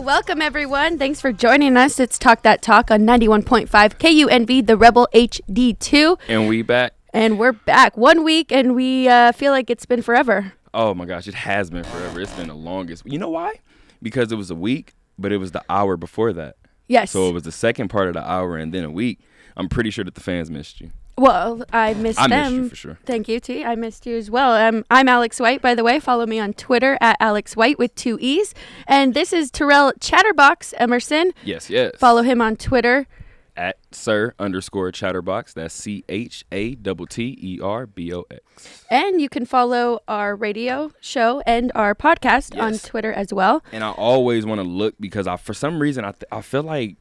welcome everyone. Thanks for joining us. It's Talk That Talk on 91.5 KUNV, the Rebel HD2. And we back. And we're back one week, and we uh, feel like it's been forever. Oh my gosh, it has been forever. It's been the longest. You know why? Because it was a week, but it was the hour before that. Yes. So it was the second part of the hour and then a week. I'm pretty sure that the fans missed you. Well, I missed them. I them. missed you for sure. Thank you, T. I missed you as well. Um, I'm Alex White, by the way. Follow me on Twitter at Alex White with two E's. And this is Terrell Chatterbox Emerson. Yes, yes. Follow him on Twitter. at sir underscore chatterbox. That's C H A T T E R B O X. And you can follow our radio show and our podcast on Twitter as well. And I always want to look because I, for some reason, I, th- I feel like,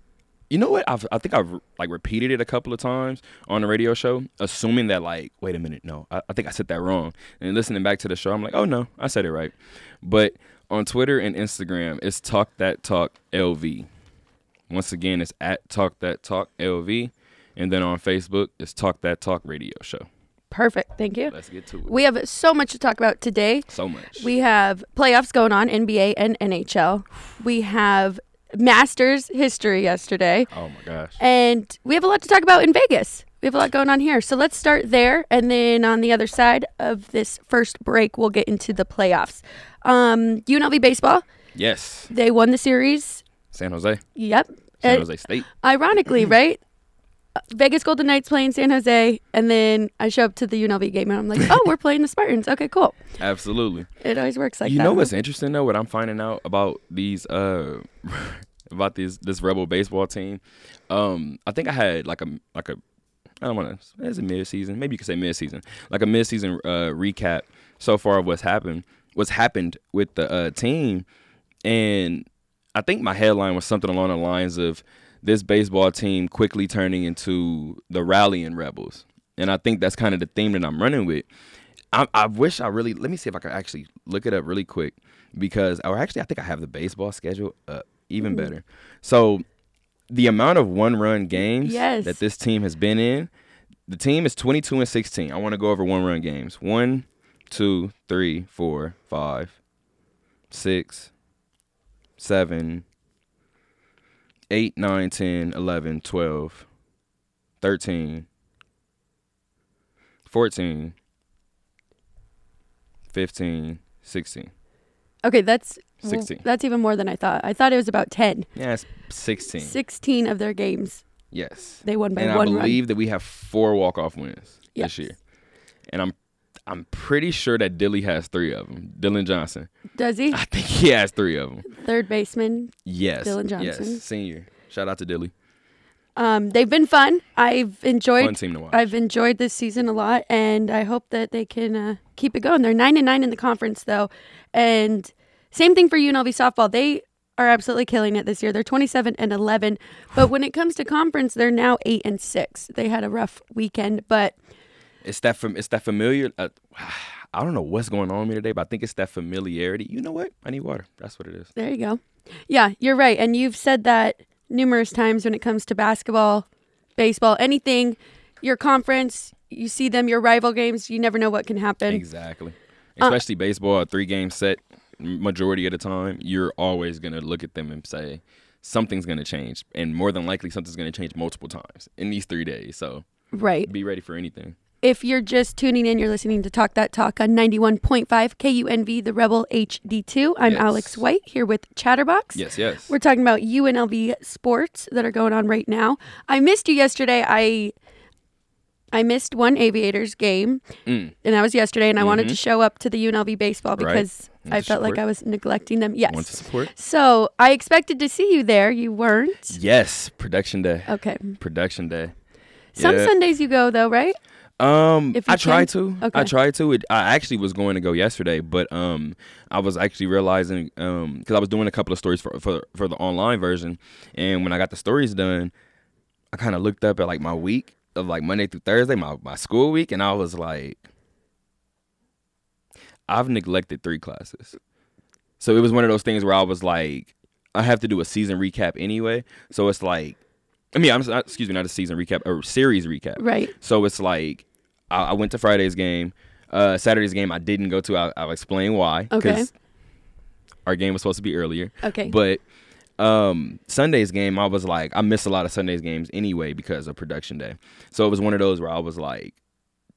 you know what? I've, I think I've like repeated it a couple of times on the radio show, assuming that like, wait a minute, no, I, I think I said that wrong. And listening back to the show, I'm like, oh no, I said it right. But on Twitter and Instagram, it's Talk That Talk LV. Once again, it's at Talk That Talk LV. And then on Facebook, it's Talk That Talk Radio Show. Perfect. Thank you. Let's get to it. We have so much to talk about today. so much. We have playoffs going on, NBA and NHL. We have Masters history yesterday. oh my gosh. And we have a lot to talk about in Vegas. We have a lot going on here. So let's start there. And then on the other side of this first break, we'll get into the playoffs. Um, UNLV baseball, Yes. they won the series. San Jose. Yep. San Uh, Jose State. ironically, right? Vegas Golden Knights playing San Jose, and then I show up to the UNLV game, and I'm like, "Oh, we're playing the Spartans. Okay, cool." Absolutely. It always works like you that. You know what's interesting though? What I'm finding out about these uh about these this rebel baseball team. Um, I think I had like a like a I don't want to. It's a mid season. Maybe you could say mid season, like a mid season uh, recap so far of what's happened. What's happened with the uh, team, and I think my headline was something along the lines of this baseball team quickly turning into the rallying rebels, and I think that's kind of the theme that I'm running with. I, I wish I really let me see if I could actually look it up really quick because or actually I think I have the baseball schedule up even mm. better. So the amount of one run games Yes. that this team has been in, the team is 22 and 16. I want to go over one run games. One, two, three, four, five, six, seven, eight, nine, 10, 11, 12, 13, 14, 15, 16. Okay, that's well, 16. that's even more than I thought. I thought it was about 10. Yeah, it's 16. 16 of their games Yes. they won by one. and I believe that we have four walk off wins Yes. this year. And I'm I'm pretty sure that Dilly has three of them. Dylan Johnson. Does he? I think he has three of them. Third baseman. Yes. Dylan Johnson. Yes. Senior. Shout out to Dilly. Um, they've been fun. I've enjoyed Fun team to watch. I've enjoyed this season a lot, and I hope that they can uh, keep it going. They're nine and nine in the conference, though, and same thing for UNLV softball. They are absolutely killing it this year. They're twenty seven and eleven, but when it comes to conference, they're now eight and six. They had a rough weekend, but it's that fam- it's that familiar. Uh, I don't know what's going on with me today, but I think it's that familiarity. You know what? I need water. That's what it is. there you go. Yeah, you're right, and you've said that numerous times when it comes to basketball, baseball, anything. Your conference, you see them, your rival games. You never know what can happen. Exactly. Uh, Especially baseball, a three game set majority of the time, you're always gonna look at them and say something's gonna change, and more than likely something's gonna change multiple times in these three days. So Right. be ready for anything. If you're just tuning in, you're listening to Talk That Talk on 91.5 KUNV, the Rebel HD2. I'm Yes. Alex White here with Chatterbox. Yes, yes. We're talking about UNLV sports that are going on right now. I missed you yesterday. I I missed one Aviators game, Mm. and that was yesterday. And I wanted to show up to the UNLV baseball because Want I felt like. I was neglecting them. Yes. Want to support? So I expected to see you there. You weren't. Yes, production day. Okay. Production day. Some Yeah. Sundays you go though, right? Um, I tried can? to. Okay. I tried to. It, I actually was going to go yesterday, but um, I was actually realizing um, because I was doing a couple of stories for for for the online version, and when I got the stories done, I kind of looked up at like my week of like Monday through Thursday, my my school week, and I was like, I've neglected three classes. So it was one of those things where I was like, I have to do a season recap anyway. So it's like, I mean, I'm excuse me, not a season recap, or series recap. Right. So it's like I, I went to Friday's game. Uh, Saturday's game I didn't go to. I'll, I'll explain why. Okay. Our game was supposed to be earlier. Okay. But um, Sunday's game, I was like, I miss a lot of Sunday's games anyway because of production day. So it was one of those where I was like,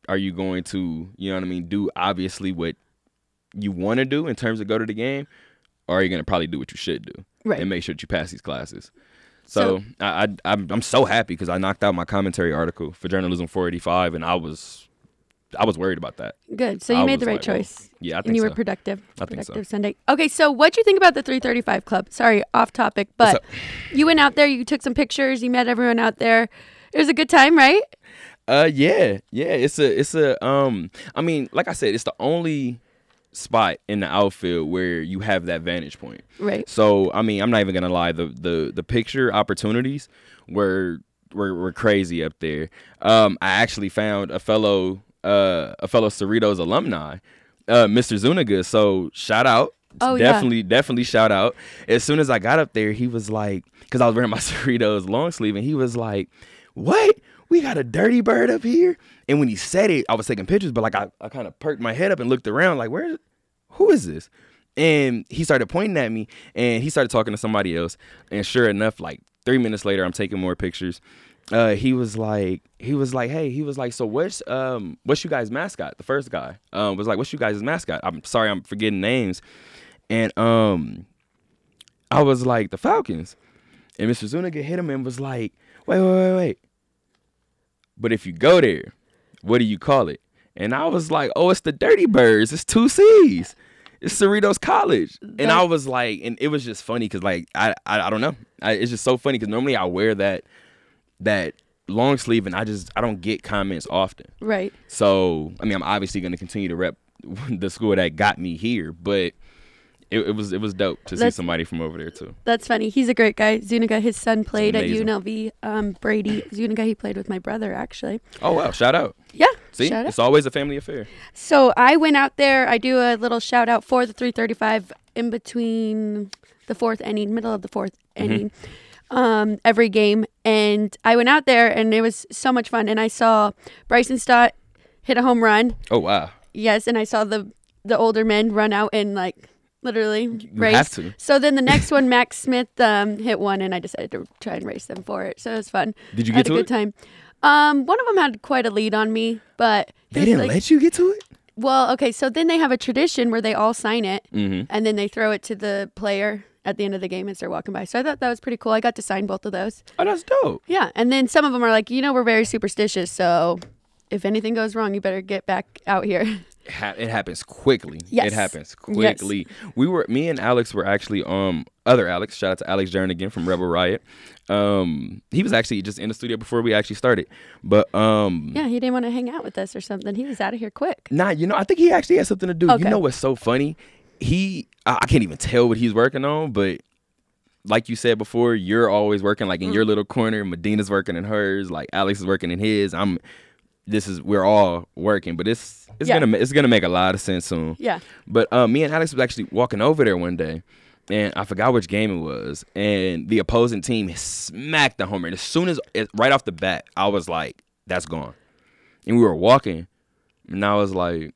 are you going to, you know what I mean, do obviously what you want to do in terms of go to the game, or are you going to probably do what you should do Right. and make sure that you pass these classes? So, I, I I'm I'm so happy because I knocked out my commentary article for journalism 485, and I was I was worried about that. Good. So you I made the right like, well, choice. Yeah, I think and you so. were productive. I think so. productive Sunday. Okay, so what do you think about the 335 Club? Sorry, off topic, but you went out there, you took some pictures, you met everyone out there. It was a good time, right? Uh, yeah, yeah. It's a, it's a. Um, I mean, like I said, it's the only spot in the outfield where you have that vantage point. Right. So, I mean, I'm not even gonna lie. The the the picture opportunities were were, were crazy up there. Um, I actually found a fellow uh a fellow Cerritos alumni, uh, Mr. Zuniga. So shout out. Oh, yeah. definitely, definitely shout out. As soon as I got up there, he was like, because I was wearing my Cerritos long sleeve, and he was like, "What? We got a dirty bird up here?" And when he said it, I was taking pictures, but like I, I kind of perked my head up and looked around, like, "Where? Who is this?" And he started pointing at me, and he started talking to somebody else. And sure enough, like three minutes later, I'm taking more pictures. Uh, he was like, he was like, hey, he was like, so what's um, what's you guys' mascot? The first guy um was like, what's you guys' mascot? I'm sorry, I'm forgetting names. And um, I was like, the Falcons. And Mr. Zuniga hit him and was like, wait, wait, wait, wait. But if you go there, what do you call it? And I was like, oh, it's the Dirty Birds. It's two C's. It's Cerritos College. And I was like, and it was just funny because like I, I I don't know. I, it's just so funny because normally I wear that that long sleeve and I just I don't get comments often. Right. So I mean, I'm obviously going to continue to rep the school that got me here, but it, it was it was dope to see somebody from over there too. That's funny. He's a great guy. Zuniga, his son played at. UNLV. Um, Brady Zuniga, he played with my brother actually. Oh wow! Shout out. Yeah. See, shout out. it's always a family affair. So I went out there. I do a little shout out for the 335 in between the fourth inning, middle of the 4th Mm-hmm. inning, um, every game. And I went out there and it was so much fun. And I saw Bryson Stott hit a home run. Oh wow! Yes. And I saw the, the older men run out and like literally race. have to. So then the next one, Max Smith um, hit one and I decided to try and race them for it. So it was fun. Did you I had get a to good it? time. Um, one of them had quite a lead on me, but They didn't like- let you get to it. well, okay, so then they have a tradition where they all sign it Mm-hmm. and then they throw it to the player at the end of the game and start walking by. So I thought that was pretty cool. I got to sign both of those. Oh, that's dope. Yeah. And then some of them are like, you know, we're very superstitious. So if anything goes wrong, you better get back out here. It, ha- it happens quickly. Yes. It happens Yes. quickly. We were me and Alex were actually um other Alex. Shout out to Alex Jernigan from Rebel Riot. Um, he was actually just in the studio before we actually started. But um, yeah, he didn't want to hang out with us or something. He was out of here quick. Nah, you know, I think he actually had something to do. Okay. You know what's so funny? He, I I can't even tell what he's working on, but like you said before, you're always working like in Mm. your little corner. Medina's working in hers. Like Alex is working in his. I'm. This is we're all working, but it's it's Yeah. gonna it's gonna make a lot of sense soon. Yeah. But uh, me and Alex was actually walking over there one day, and I forgot which game it was, and the opposing team smacked the homer. And as soon as it, right off the bat, I was like, "That's gone," and we were walking, and I was like,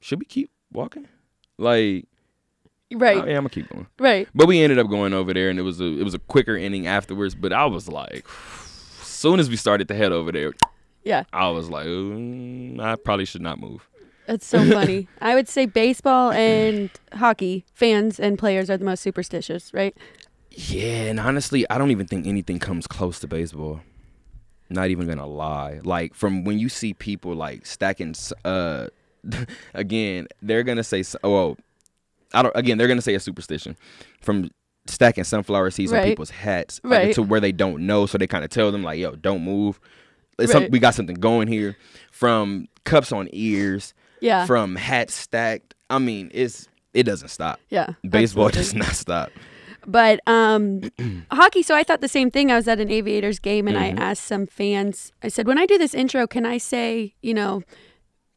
"Should we keep walking?" Like, Right. oh, yeah, I'm gonna keep going. Right. But we ended up going over there, and it was a it was a quicker inning afterwards. But I was like, soon as we started to head over there, Yeah. I was like, "Mm, I probably should not move. That's so funny. I would say baseball and hockey fans and players are the most superstitious, right? Yeah, and honestly, I don't even think anything comes close to baseball. Not even gonna lie. Like from when you see people like stacking, uh, again, they're gonna say, oh, I don't. Again, they're gonna say a superstition from stacking sunflower seeds on people's hats like, Right. to where they don't know, so they kind of tell them like, yo, don't move. It's some- we got something going here. From cups on ears, Yeah. from hats stacked. I mean, it's it doesn't stop. yeah. Baseball absolutely. does not stop. But um, hockey, so I thought the same thing. I was at an Aviators game and Mhm. I asked some fans, I said, when I do this intro, can I say, you know,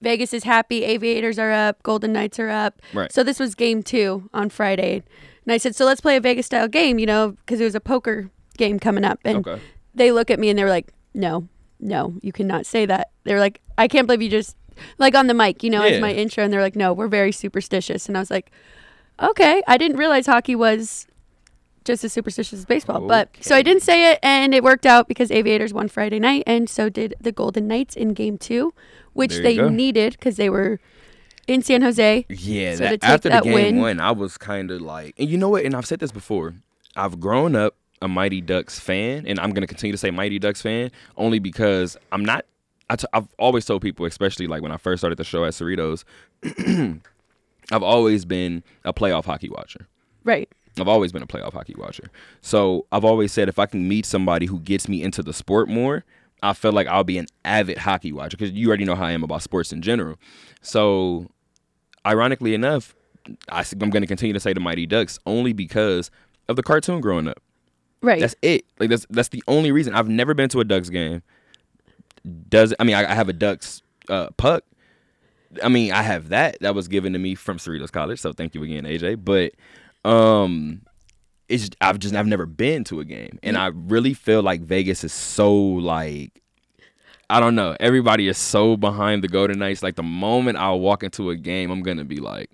Vegas is happy, Aviators are up, Golden Knights are up. Right. So this was game two on Friday. And I said, so let's play a Vegas style game, you know, because it was a poker game coming up. And Okay. they look at me and they were like, no, no, you cannot say that. They were like, I can't believe you just, like on the mic, you know, Yeah. as my intro. And they're like, no, we're very superstitious. And I was like, Okay, I didn't realize hockey was just as superstitious as baseball, but so I didn't say it, and it worked out because Aviators won Friday night, and so did the Golden Knights in Game Two, which they go. needed because they were in San Jose. Yeah, So that, after the game win- one, I was kind of like, and you know what? And I've said this before. I've grown up a Mighty Ducks fan, and I'm gonna continue to say Mighty Ducks fan only because I'm not. I t- I've always told people, especially like when I first started the show at Cerritos, I've always been a playoff hockey watcher. Right. I've always been a playoff hockey watcher. So I've always said if I can meet somebody who gets me into the sport more, I feel like I'll be an avid hockey watcher because you already know how I am about sports in general. So, ironically enough, I, am going to continue to say the Mighty Ducks only because of the cartoon growing up. Right. That's it. Like that's that's the only reason I've never been to a Ducks game. Does I mean I, I have a Ducks uh, puck. I mean I have that that was given to me from Cerritos College. So thank you again, AJ. But um, it's I've just I've never been to a game, and I really feel like Vegas is so like. I don't know. Everybody is so behind the Golden Knights. Like the moment I walk into a game, I'm gonna be like,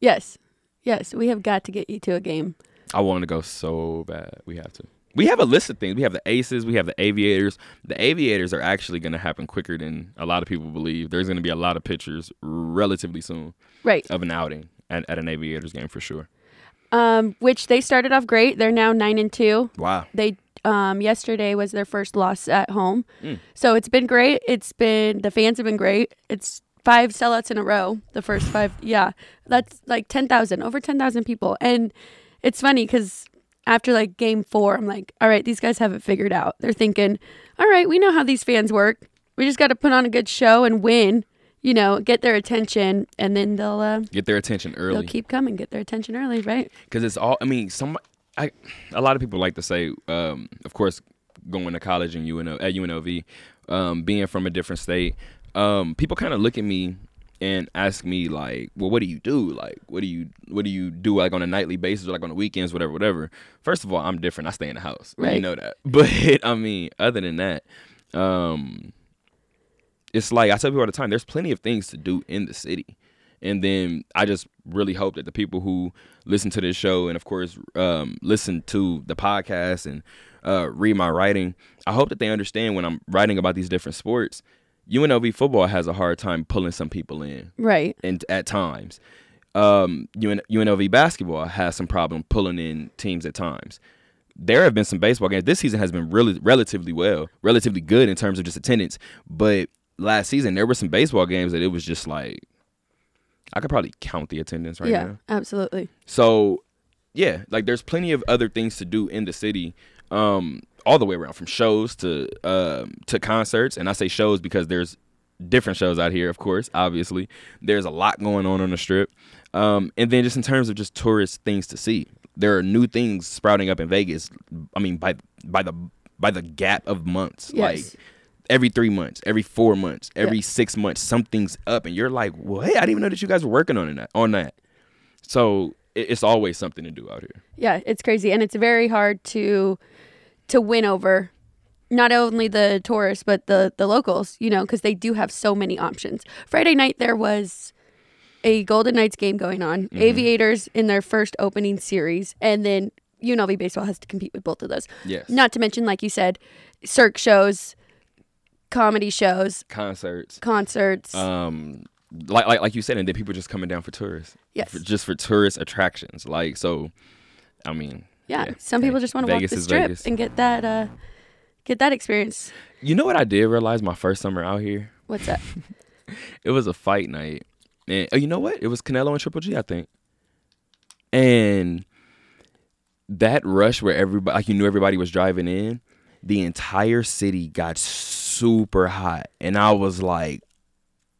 yes. Yes. We have got to get you to a game. I want to go so bad. We have to. We have a list of things. We have the Aces. We have the Aviators. The Aviators are actually going to happen quicker than a lot of people believe. There's going to be a lot of pictures relatively soon Right. of an outing at, at an Aviators game for sure. Um, which they started off great. They're now nine and two. Wow. They um yesterday was their first loss at home. Mm. So it's been great. It's been the fans have been great. It's five sellouts in a row. The first five, yeah, that's like ten thousand, over ten thousand people. And it's funny because after like game four, I'm like, all right, these guys have it figured out. They're thinking, all right, we know how these fans work. We just got to put on a good show and win. You know, get their attention, and then they'll uh, Get their attention early. they'll keep coming. Get their attention early, right? because it's all. I mean, some. I a lot of people like to say, um, of course, going to college in UNO at UNLV, um, being from a different state, um, people kind of look at me and ask me like, well, what do you do? Like, what do you what do you do like on a nightly basis or like on the weekends, whatever, whatever. First of all, I'm different. I stay in the house. Right. You know that. But I mean, other than that, um, it's like I tell people all the time, there's plenty of things to do in the city. And then I just really hope that the people who listen to this show and of course um, listen to the podcast and uh, read my writing, I hope that they understand when I'm writing about these different sports, UNLV football has a hard time pulling some people in Right. and at times. Um, UN, UNLV basketball has some problem pulling in teams at times. There have been some baseball games. This season has been really relatively well, relatively good in terms of just attendance. But last season there were some baseball games that it was just like I could probably count the attendance right yeah, now. absolutely. So yeah, like there's plenty of other things to do in the city, um, all the way around from shows to um, to concerts. And I say shows because there's different shows out here, of course. Obviously, there's a lot going on on the strip, um, and then just in terms of just tourist things to see, there are new things sprouting up in Vegas. I mean, by by the by the gap of months, Yes. like every three months, every four months, every Yeah. six months, something's up, and you're like, well, hey, I didn't even know that you guys were working on that on that. So it's always something to do out here. Yeah, it's crazy, and it's very hard to to win over not only the tourists but the the locals. You know, because they do have so many options. Friday night there was a Golden Knights game going on. Mm-hmm. Aviators in their first opening series, and then UNLV baseball has to compete with both of those. Yes. Not to mention, like you said, Cirque shows, comedy shows, concerts. concerts. Um, like like like you said, and then people just coming down for tourists. Yes. For, just for tourist attractions. Like so, I mean. yeah, yeah. some people just want to walk the strip Vegas. and get that uh, get that experience. You know what I did realize my first summer out here? What's that? It was a fight night. And oh, you know what? It was Canelo and Triple G, I think. And that rush where everybody like you knew everybody was driving in, the entire city got super hot. And I was like,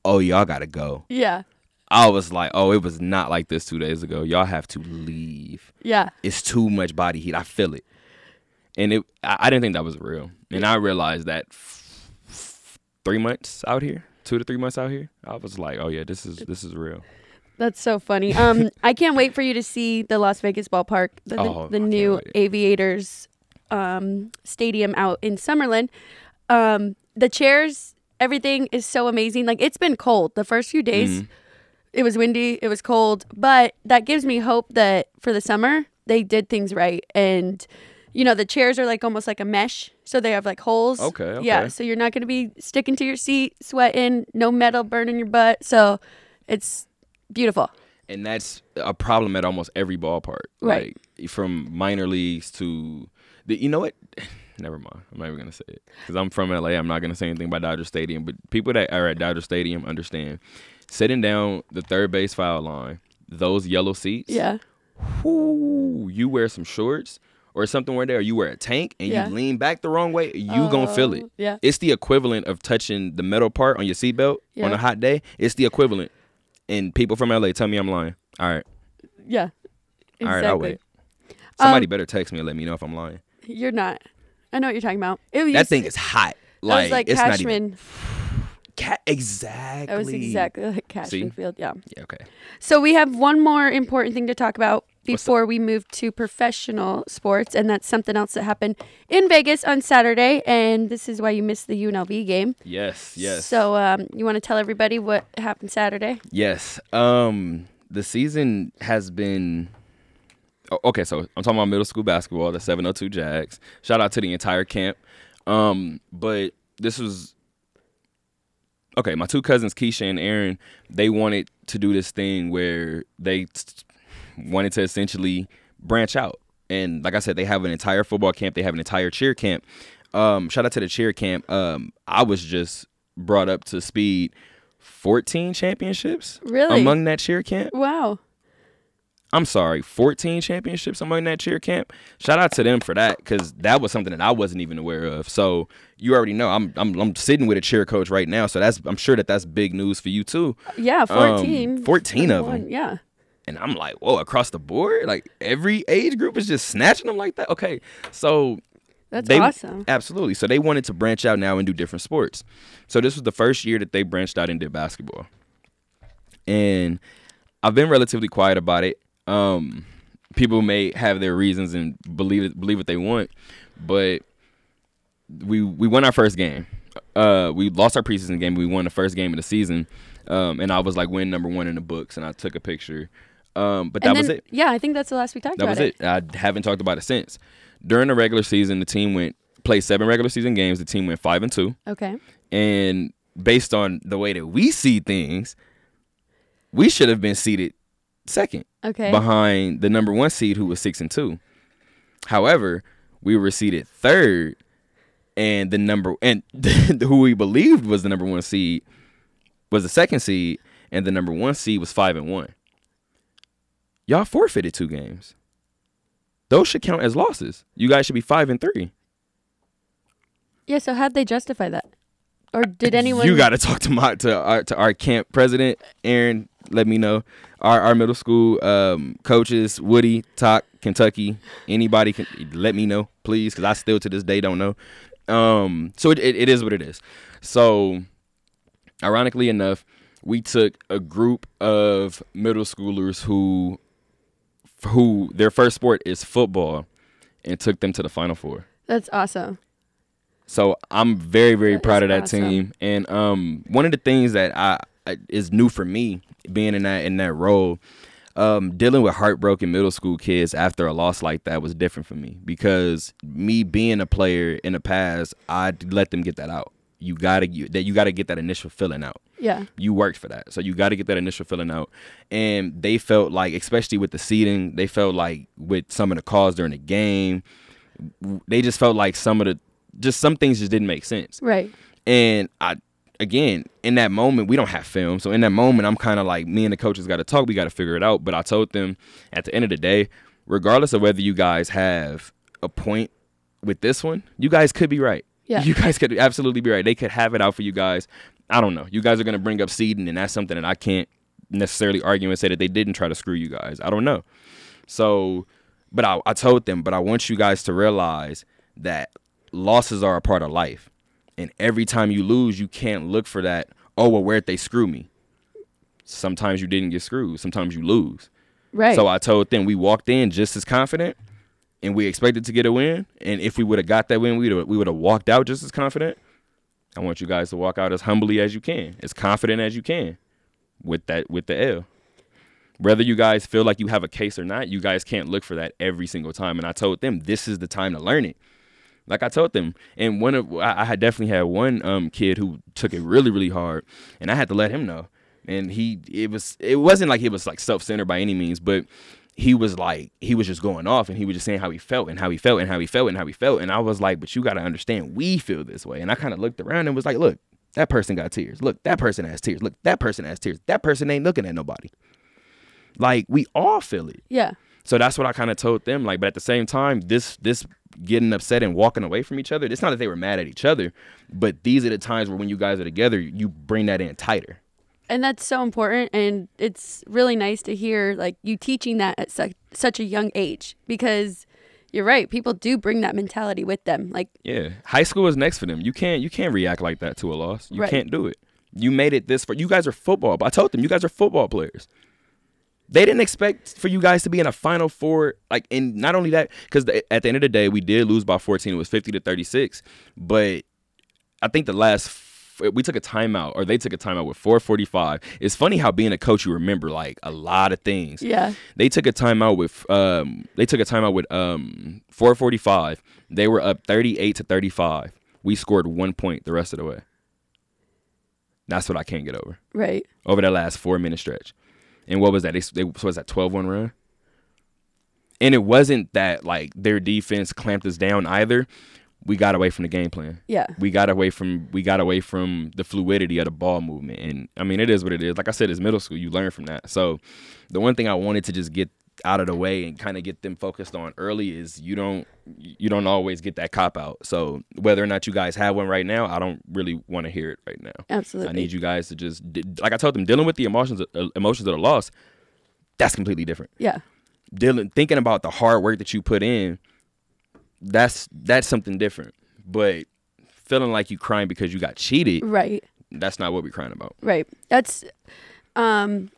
Oh, y'all gotta go. yeah, I was like, Oh, it was not like this two days ago. Y'all have to leave. yeah. It's too much body heat. I feel it. And it I, I didn't think that was real. And I realized that f- f- three months out here, two to three months out here, I was like, Oh yeah, this is this is real. That's so funny. Um, I can't wait for you to see the Las Vegas ballpark, the, the- Oh, the new. Aviators um, stadium out in Summerlin. Um, the chairs, everything is so amazing. Like it's been cold the first few days. Mhm. It was windy, it was cold, but that gives me hope that for the summer they did things right and you know the chairs are like almost like a mesh so they have like holes Okay, yeah so you're not going to be sticking to your seat sweating no metal burning your butt so it's beautiful and that's a problem at almost every ballpark. Right. Like from minor leagues to the. You know what? Never mind. I'm not even gonna say it because I'm from LA. I'm not gonna say anything about Dodger Stadium. But people that are at Dodger Stadium understand. Sitting down the third base foul line, those yellow seats. yeah Whoo, you wear some shorts or something where there, you wear a tank and Yeah. you lean back the wrong way, you gonna feel it. Oh, yeah. It's the equivalent of touching the metal part on your seatbelt on a hot day. It's the equivalent. And people from LA tell me I'm lying. All right. yeah exactly. All right, I'll wait. Somebody Um, better text me and let me know if I'm lying. you're not i know what you're talking about it That thing is hot. Like, was like it's not cashman even Ca- exactly. that was exactly like cashman See? field yeah Yeah, okay. So we have one more important thing to talk about before we move to professional sports, and that's something else that happened in Vegas on Saturday, and this is why you missed the UNLV game. Yes, yes. So um, you want to tell everybody what happened Saturday? Yes. Um, the season has been. Oh, okay, so I'm talking about middle school basketball, the 702 Jags. Shout out to the entire camp. Um, but this was okay. My two cousins, Keisha and Aaron, they wanted to do this thing where they t- wanted to essentially branch out. And like I said, they have an entire football camp. They have an entire cheer camp. Um, shout out to the cheer camp. Um, I was just brought up to speed. 14 championships Really? among that cheer camp. Wow. I'm sorry, 14 championships among that cheer camp. Shout out to them for that because that was something that I wasn't even aware of. So you already know I'm I'm I'm sitting with a cheer coach right now, so that's I'm sure that that's big news for you too. Yeah, 14. 14 Um, of them. Yeah. And I'm like, whoa, across the board, like every age group is just snatching them like that. Okay, so That's they- awesome. Absolutely. So they wanted to branch out now and do different sports. So this was the first year that they branched out and did basketball. And I've been relatively quiet about it. Um, people may have their reasons and believe it, believe what they want, but we we won our first game. Uh, we lost our preseason game. We won the first game of the season, um, and I was like win number one in the books, and I took a picture. Um, but that and was it. Yeah, I think that's the last we talked That about That was it. I haven't talked about it since. During the regular season, the team went played seven regular season games. The team went five and two, Okay. and based on the way that we see things, we should have been seated second Okay. behind the number one seed who was six and two. However, we were seated third, and the number and who we believed was the number one seed was the second seed, and the number one seed was five and one. Y'all forfeited two games. Those should count as losses. You guys should be five and three. Yeah, so how'd they justify that? Or did anyone You got to talk to my to our to our camp president, Aaron. Let me know. Our our middle school um, coaches, Woody, Talk, Kentucky. Anybody can let me know, please, because I still to this day don't know. Um, so it, it, it is what it is. So, ironically enough, we took a group of middle schoolers who who their first sport is football, and took them to the final four. That's awesome. So I'm very, very That proud of that awesome. team. And um, one of the things that I, I is new for me being in that in that role, um, dealing with heartbroken middle school kids after a loss like that was different for me because me being a player in the past, I let them get that out. You gotta you, that you gotta get that initial feeling out Yeah. you worked for that. So you got to get that initial feeling out. And they felt like, especially with the seating, they felt like with some of the calls during the game, they just felt like some of the, just some things just didn't make sense. Right. And I, again, in that moment, we don't have film. So in that moment, I'm kind of like, me and the coaches got to talk. We got to figure it out. But I told them at the end of the day, regardless of whether you guys have a point with this one, you guys could be right. Yeah. You guys could absolutely be right. They could have it out for you guys. I don't know. You guys are going to bring up seeding, and that's something that I can't necessarily argue and say that they didn't try to screw you guys. I don't know. So, but I, I told them, but I want you guys to realize that losses are a part of life. And every time you lose, you can't look for that, oh, well, where'd they screw me? Sometimes you didn't get screwed. Sometimes you lose. Right. So I told them we walked in just as confident and we expected to get a win. And if we would have got that win, we would we would have walked out just as confident. I want you guys to walk out as humbly as you can, as confident as you can. with that with the L. Whether you guys feel like you have a case or not, you guys can't look for that every single time. And I told them this is the time to learn it. Like I told them, and one of I, had definitely had one um kid who took it really really hard, and I had to let him know. And he it was it wasn't like he was like self centered by any means, but he was like he was just going off and he was just saying how he felt and how he felt and how he felt and how he felt and I was like, but you got to understand we feel this way. And I kind of looked around and was like, look, that person got tears. Look, that person has tears. Look, that person has tears. That person ain't looking at nobody. Like we all feel it. Yeah. So that's what I kind of told them. Like, but at the same time, this this getting upset and walking away from each other. It's not that they were mad at each other, but these are the times where when you guys are together, you bring that in tighter. And that's so important. And it's really nice to hear like you teaching that at su- such a young age because you're right. People do bring that mentality with them. Like, Yeah, high school is next for them. You can't you can't react like that to a loss. You Right. can't do it. You made it this far. you guys are football. But I told them you guys are football players. They didn't expect for you guys to be in a final four. Like, and not only that, because at the end of the day, we did lose by 14. It was 50 to 36. But I think the last we took a timeout, or they took a timeout with 4:45. It's funny how being a coach, you remember like a lot of things. yeah. They took a timeout with um they took a timeout with um 445. They were up 38 to 35. We scored 1 point the rest of the way. That's what I can't get over. Right. Over that last 4 minute stretch. And what was that? They, they so was that 12-1 run? And it wasn't that like their defense clamped us down either. We got away from the game plan Yeah. we got away from we got away from the fluidity of the ball movement and i mean it is what it is like i said it's middle school you learn from that so the one thing i wanted to just get out of the way and kind of get them focused on early is you don't you don't always get that cop out so whether or not you guys have one right now i don't really want to hear it right now Absolutely. i need you guys to just like i told them dealing with the emotions uh, emotions of the loss that's completely different Yeah. dealing thinking about the hard work that you put in that's that's something different but feeling like you crying because you got cheated Right. that's not what we're crying about Right. That's um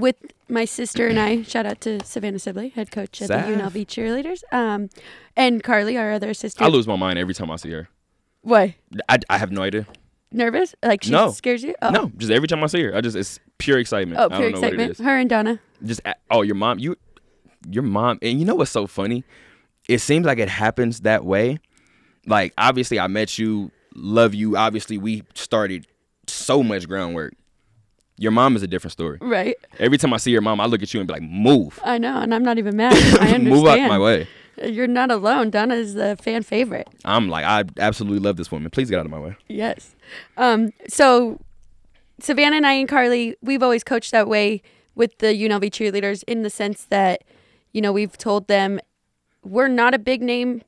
with my sister and I, shout out to Savannah Sibley, head coach at the UNLV cheerleaders. Um and Carly, our other assistant. i lose my mind every time i see her Why? i, I have no idea Nervous? Like she No. scares you? Oh. no just every time i see her i just it's pure excitement Oh, i pure don't know what excitement. Her and Donna. just oh your mom you your mom and you know what's so funny it seems like it happens that way like obviously i met you love you obviously we started so much groundwork your mom is a different story Right. every time i see your mom i look at you and be like move I know, and I'm not even mad. I understand. move out of my way You're not alone. Donna is the fan favorite. i'm like i absolutely love this woman please get out of my way Yes. Um, so Savannah and I and Carly, we've always coached that way with the UNLV cheerleaders in the sense that, you know, we've told them we're not a big name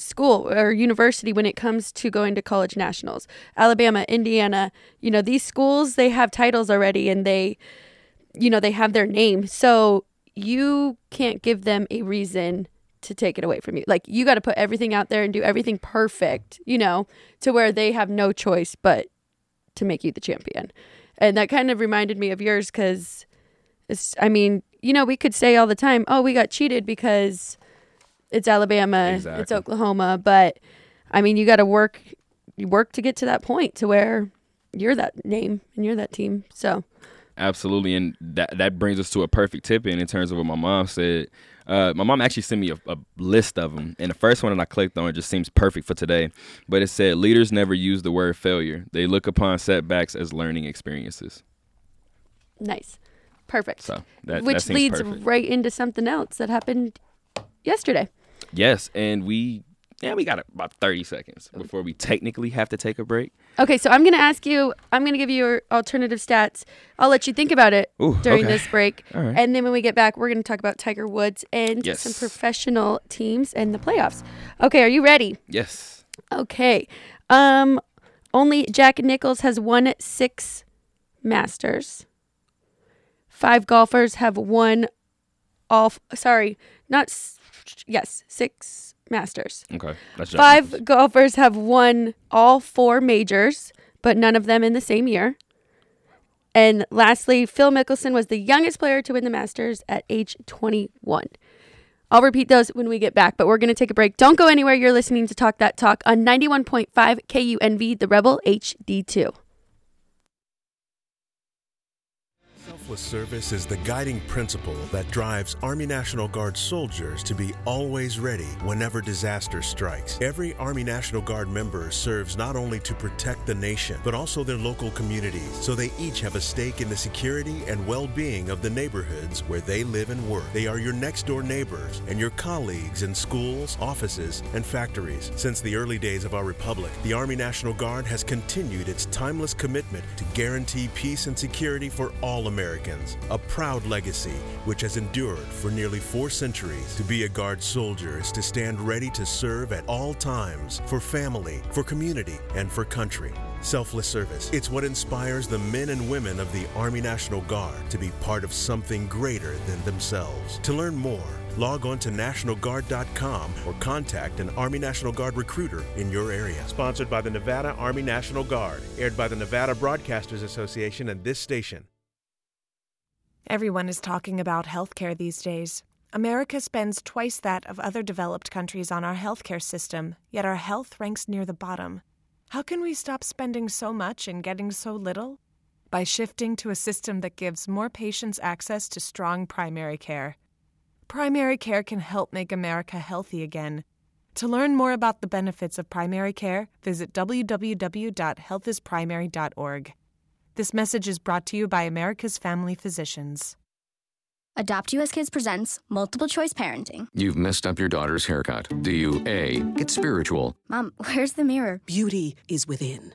school or university when it comes to going to college nationals. Alabama, Indiana, you know, these schools, they have titles already and they, you know, they have their name. So you can't give them a reason to take it away from you. Like you got to put everything out there and do everything perfect, you know, to where they have no choice but to make you the champion. And that kind of reminded me of yours cuz it's I mean, you know, we could say all the time, "Oh, we got cheated because it's Alabama, it's Oklahoma," but I mean, you got to work you work to get to that point to where you're that name and you're that team. So, Absolutely, and that that brings us to a perfect tip in in terms of what my mom said. Uh, my mom actually sent me a, a list of them, and the first one that I clicked on just seems perfect for today. But it said leaders never use the word failure; they look upon setbacks as learning experiences. nice. Perfect. So that Which that leads perfect. right into something else that happened yesterday. Yes, and we yeah we got about thirty seconds before we technically have to take a break. Okay, so I'm going to ask you, I'm going to give you your alternative stats. I'll let you think about it Ooh, during okay. this break. Right. And then when we get back, we're going to talk about Tiger Woods and Yes. some professional teams and the playoffs. Okay, are you ready? Yes. Okay. Um only Jack Nicklaus has won 6 Masters. 5 golfers have won all f- sorry, not s- yes, 6 Masters. Okay. That's Five golfers have won all four majors, but none of them in the same year. And lastly, Phil Mickelson was the youngest player to win the Masters at age 21. I'll repeat those when we get back, but we're going to take a break. Don't go anywhere. You're listening to Talk That Talk on 91.5 KUNV, the Rebel HD2. Selfless service is the guiding principle that drives Army National Guard soldiers to be always ready whenever disaster strikes. Every Army National Guard member serves not only to protect the nation, but also their local communities, so they each have a stake in the security and well being of the neighborhoods where they live and work. They are your next door neighbors and your colleagues in schools, offices, and factories. Since the early days of our republic, the Army National Guard has continued its timeless commitment to guarantee peace and security for all Americans. A proud legacy which has endured for nearly four centuries. To be a Guard soldier is to stand ready to serve at all times for family, for community, and for country. Selfless service. It's what inspires the men and women of the Army National Guard to be part of something greater than themselves. To learn more, log on to NationalGuard.com or contact an Army National Guard recruiter in your area. Sponsored by the Nevada Army National Guard, aired by the Nevada Broadcasters Association and this station. Everyone is talking about healthcare these days. America spends twice that of other developed countries on our healthcare system, yet our health ranks near the bottom. How can we stop spending so much and getting so little? By shifting to a system that gives more patients access to strong primary care. Primary care can help make America healthy again. To learn more about the benefits of primary care, visit www.healthisprimary.org. This message is brought to you by America's Family Physicians. Adopt US Kids presents Multiple Choice Parenting. You've messed up your daughter's haircut. Do you A. Get spiritual? Mom, where's the mirror? Beauty is within.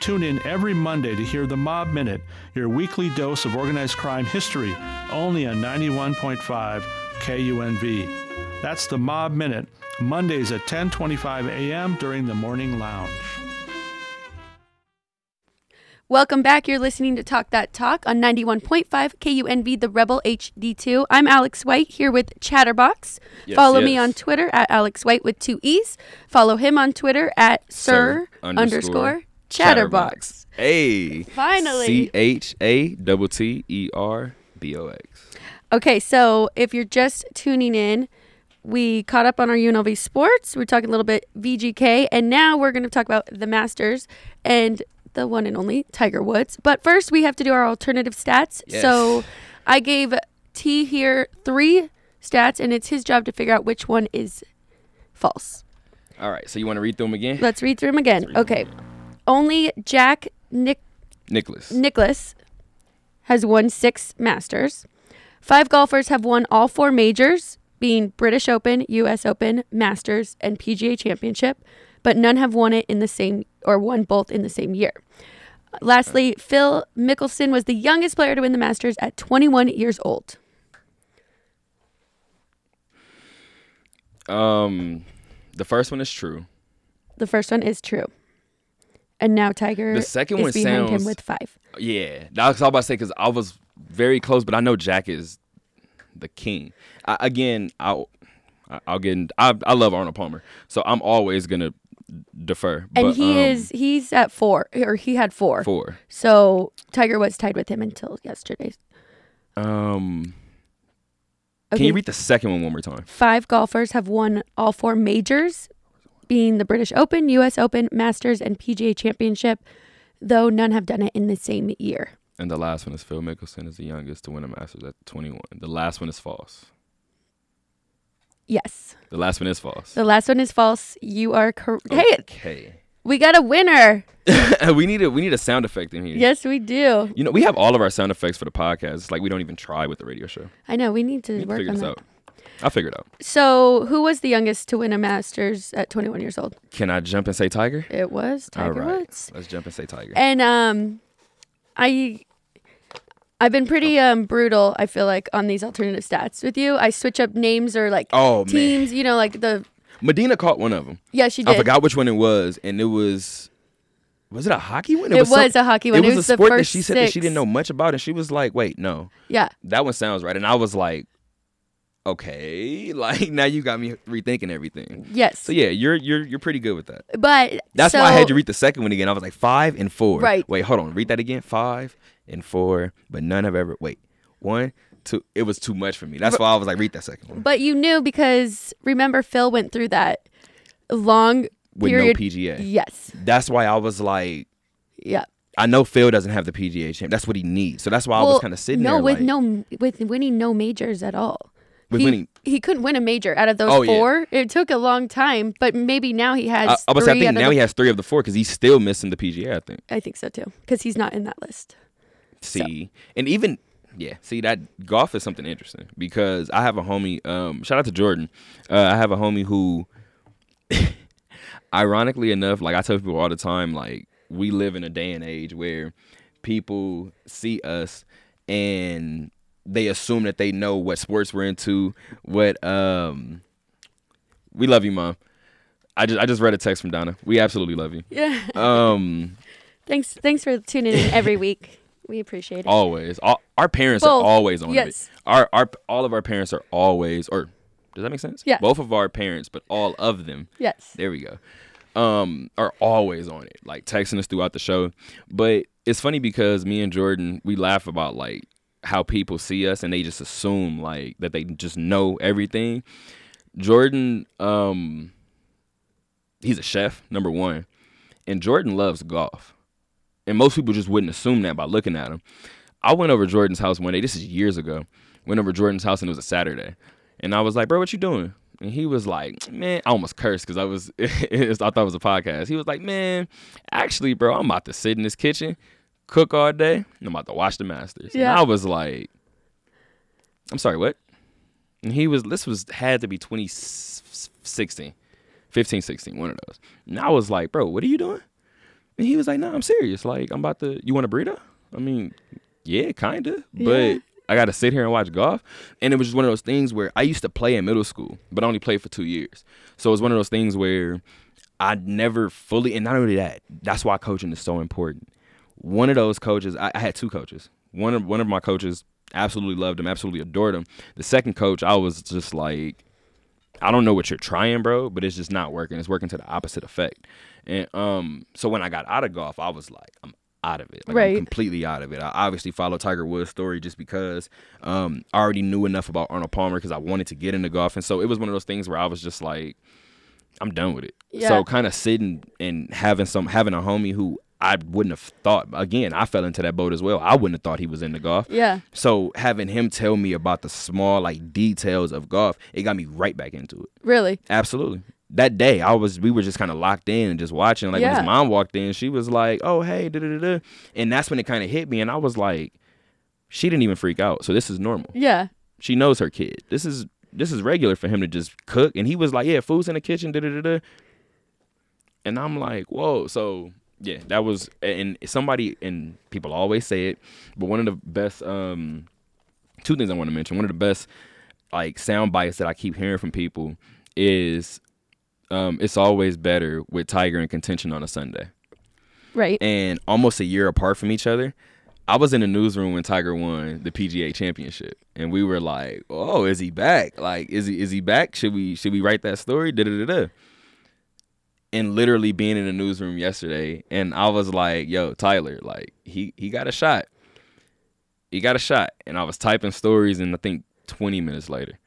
Tune in every Monday to hear the Mob Minute, your weekly dose of organized crime history, only on 91.5 KUNV. That's the Mob Minute, Mondays at 10:25 a.m. during the Morning Lounge. Welcome back. You're listening to Talk That Talk on 91.5 KUNV, the Rebel HD2. I'm Alex White here with Chatterbox. Yes, Follow me on Twitter at Alex White with two E's. Follow him on Twitter at Sir, underscore Chatterbox. Hey. Finally. C H A double T E R B O X. Okay, so if you're just tuning in, we caught up on our UNLV sports. We're talking a little bit VGK, and now we're going to talk about the Masters and the one and only Tiger Woods. But first, we have to do our alternative stats. Yes. So I gave T here three stats, and it's his job to figure out which one is false. All right. So you want to read through them again? Let's read through them again. Okay. Only Jack Nick Nicklaus. Nicklaus has won six Masters. Five golfers have won all four majors, being British Open, U.S. Open, Masters, and PGA Championship, but none have won it in the same or won both in the same year. Lastly, Phil Mickelson was the youngest player to win the Masters at 21 years old. Um, the first one is true. The first one is true. And now Tiger The second is one behind him with five. Yeah, that's all I was about to say because I was very close, but I know Jack is the king. I, again, I'll I- I'll get. In, I I love Arnold Palmer, so I'm always gonna defer. And but, he um, is he's at four or he had four. four. So Tiger was tied with him until yesterday. Um, Okay. can you read the second one one more time? Five golfers have won all four majors, being the British Open, U.S. Open, Masters, and PGA Championship, though none have done it in the same year. And the last one is Phil Mickelson is the youngest to win a Masters at 21. The last one is false. Yes. The last one is false. The last one is false. You are correct. Hey, Okay. we got a winner. we need a we need a sound effect in here. Yes, we do. You know, we have all of our sound effects for the podcast. It's like we don't even try with the radio show. I know. We need to We need to work figure on this that. out. I'll figure it out. So, who was the youngest to win a Masters at 21 years old? Can I jump and say Tiger? It was Tiger all right. Woods. Let's jump and say Tiger. And um, I I've been pretty um brutal. I feel like on these alternative stats with you. I switch up names or like oh man, teams. You know, like the Medina caught one of them. yeah she did. I forgot which one it was, and it was. Was it a hockey one? It was some- a hockey one. It It was, was a the sport that she said that she didn't know much about, and she was like, "Wait, no, Yeah, that one sounds right." And I was like, okay, like now you got me rethinking everything. Yes. So yeah, you're you're you're pretty good with that. But That's so, why I had you read the second one again. I was like five and four. Right. Wait, hold on. Read that again. Five and four, but none have ever. Wait, one, two. It was too much for me. That's why I was like, read that second one. But you knew because remember Phil went through that long With period. no PGA. Yes. That's why I was like, Yeah. I know Phil doesn't have the PGA champ. That's what he needs. So that's why I was kind of sitting no, there. with like, no with winning no majors at all. With he, winning- he couldn't win a major out of those Oh, yeah. four. It took a long time, but maybe now he has. I, I was. I think now the- he has three of the four because he's still missing the PGA. I think. I think so too, because he's not in that list. See, and even yeah, see that golf is something interesting because I have a homie. Um, shout out to Jordan. Uh, I have a homie who, ironically enough, like I tell people all the time, like we live in a day and age where people see us and they assume that they know what sports we're into. What um, we love you, mom. I just I just read a text from Donna. We absolutely love you. Yeah. Um. Thanks. Thanks for tuning in every week. We appreciate it. Always. All, our parents Both. are always on Yes. it. Our our all of our parents are always or does that make sense? Yeah. Both of our parents, but all of them. Yes. There we go. Um, are always on it, like texting us throughout the show. But it's funny because me and Jordan, we laugh about like how people see us and they just assume like that they just know everything. Jordan, um, he's a chef, number one. And Jordan loves golf. And most people just wouldn't assume that by looking at him. I went over Jordan's house one day. This is years ago. Went over Jordan's house and it was a Saturday. And I was like, bro, what you doing? And he was like, man, I almost cursed because I was, I thought it was a podcast. He was like, man, actually, bro, I'm about to sit in this kitchen, cook all day, and I'm about to watch the Masters. Yeah. And I was like, I'm sorry, what? And he was, this was, had to be 2016, 15, 16, one of those. And I was like, bro, what are you doing? And he was like, no, I'm serious. Like, I'm about to, you want a burrito? I mean, yeah, kind of. Yeah. But I got to sit here and watch golf. And it was just one of those things where I used to play in middle school, but I only played for two years. So it was one of those things where I never fully, and not only that, that's why coaching is so important. One of those coaches, I, I had two coaches. One of one of my coaches absolutely loved him, absolutely adored him. The second coach, I was just like, I don't know what you're trying, bro, but it's just not working. It's working to the opposite effect. And um, so when I got out of golf, I was like, I'm out of it. Like, Right. I'm completely out of it. I obviously followed Tiger Woods' story just because um, I already knew enough about Arnold Palmer because I wanted to get into golf. And so it was one of those things where I was just like, I'm done with it. Yeah. So kind of sitting and having some having a homie who I wouldn't have thought again, I fell into that boat as well. I wouldn't have thought he was into golf. Yeah. So having him tell me about the small like details of golf, it got me right back into it. Really. Absolutely. That day, I was we were just kind of locked in and just watching. Like when his mom walked in, she was like, "Oh hey," da da da da, and that's when it kind of hit me, and I was like, she didn't even freak out. So this is normal. Yeah. She knows her kid. This is this is regular for him to just cook, and he was like, "Yeah, food's in the kitchen." Da da da da. And I'm like, "Whoa!" So yeah, that was and somebody and people always say it, but one of the best um two things I want to mention. One of the best like sound bites that I keep hearing from people is um, it's always better with Tiger in contention on a Sunday. Right. And almost a year apart from each other, I was in the newsroom when Tiger won the PGA championship. And we were like, Oh, is he back? Like, is he is he back? Should we should we write that story? Da da da da. And literally being in the newsroom yesterday, and I was like, "Yo, Tyler, like he he got a shot. He got a shot." And I was typing stories, and I think 20 minutes later,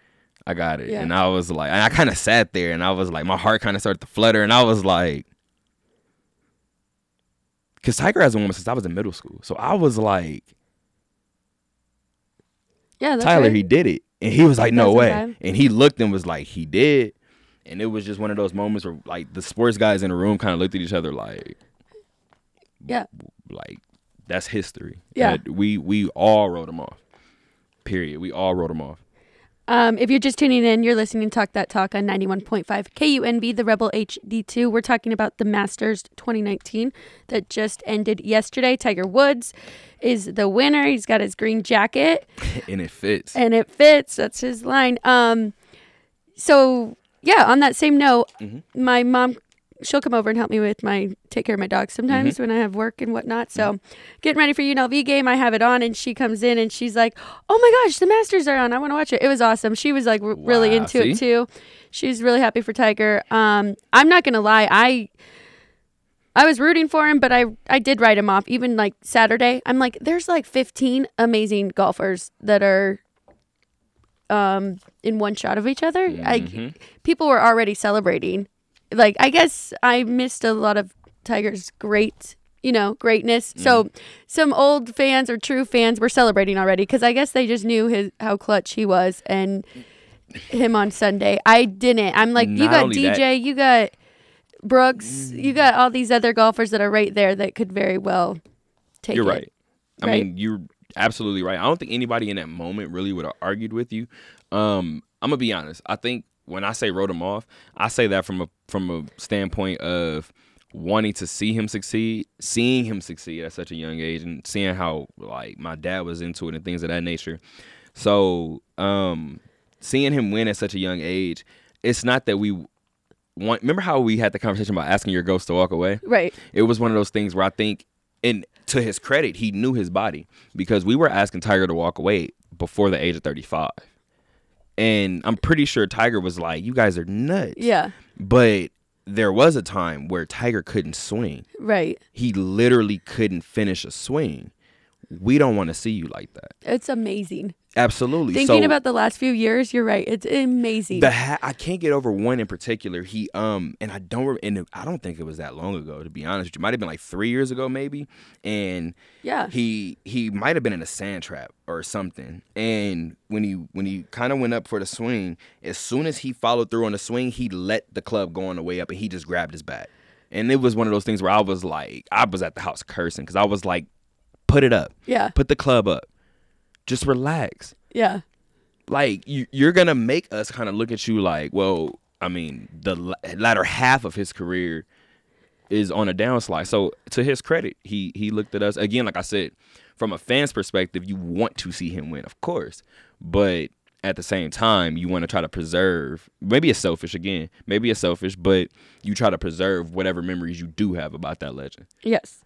I got it. Yeah. And I was like, and I kind of sat there, and I was like, my heart kind of started to flutter, and I was like, because Tiger has a won since I was in middle school, so I was like, Yeah. That's Tyler, right. he did it. And he was like, no way. And he looked and was like, he did. And it was just one of those moments where like the sports guys in the room kind of looked at each other like, Yeah. like that's history. Yeah. That we we all wrote them off. Period. We all wrote them off. Um, if you're just tuning in, you're listening to Talk That Talk on 91.5 KUNV, the Rebel HD2. We're talking about the Masters 2019 that just ended yesterday. Tiger Woods is the winner. He's got his green jacket and it fits. and it fits. That's his line. Um, so yeah, on that same note, Mhm. my mom she'll come over and help me with my take care of my dog sometimes Mm-hmm. when I have work and whatnot. So getting ready for UNLV game, I have it on, and she comes in and she's like, "Oh my gosh, the Masters are on! I want to watch it." It was awesome. She was like r- really Wow, into it see? too. She's really happy for Tiger. Um, I'm not gonna lie, I. I was rooting for him, but I I did write him off. Even like Saturday, I'm like, there's like 15 amazing golfers that are um in one shot of each other. I mm-hmm. people were already celebrating. Like I guess I missed a lot of Tiger's great, you know, greatness. Mm-hmm. So some old fans or true fans were celebrating already because I guess they just knew his how clutch he was and him on Sunday. I didn't. I'm like, you got only that- DJ, you got Brooks, you mm. got all these other golfers that are right there that could very well take You're it. right. I right? mean, you're absolutely right. I don't think anybody in that moment really would have argued with you. Um, I'm gonna be honest. I think when I say wrote him off, I say that from a from a standpoint of wanting to see him succeed, seeing him succeed at such a young age, and seeing how like my dad was into it and things of that nature. So, um, seeing him win at such a young age, it's not that we want. Remember how we had the conversation about asking your ghost to walk away? Right. it was one of those things where I think, and to his credit, he knew his body because we were asking Tiger to walk away before the age of 35. And I'm pretty sure Tiger was like, You guys are nuts. Yeah. But there was a time where Tiger couldn't swing. Right. He literally couldn't finish a swing. We don't want to see you like that. It's amazing. Absolutely. Thinking so, about the last few years, you're right. It's amazing. the ha- I can't get over one in particular. He um and I don't re- and I don't think it was that long ago to be honest. you. It might have been like three years ago maybe. And Yeah. he he might have been in a sand trap or something. And when he when he kind of went up for the swing, as soon as he followed through on the swing, he let the club go on the way up and he just grabbed his bat. And it was one of those things where I was like, I was at the house cursing because I was like, put it up, yeah. put the club up, just relax Yeah. like you, you're gonna make us kind of look at you like, well, I mean, the la- latter half of his career is on a downslide. So to his credit, he he looked at us again. Like I said, from a fan's perspective, you want to see him win, of course, but at the same time, you want to try to preserve. Maybe it's selfish again. Maybe it's selfish, but you try to preserve whatever memories you do have about that legend. Yes.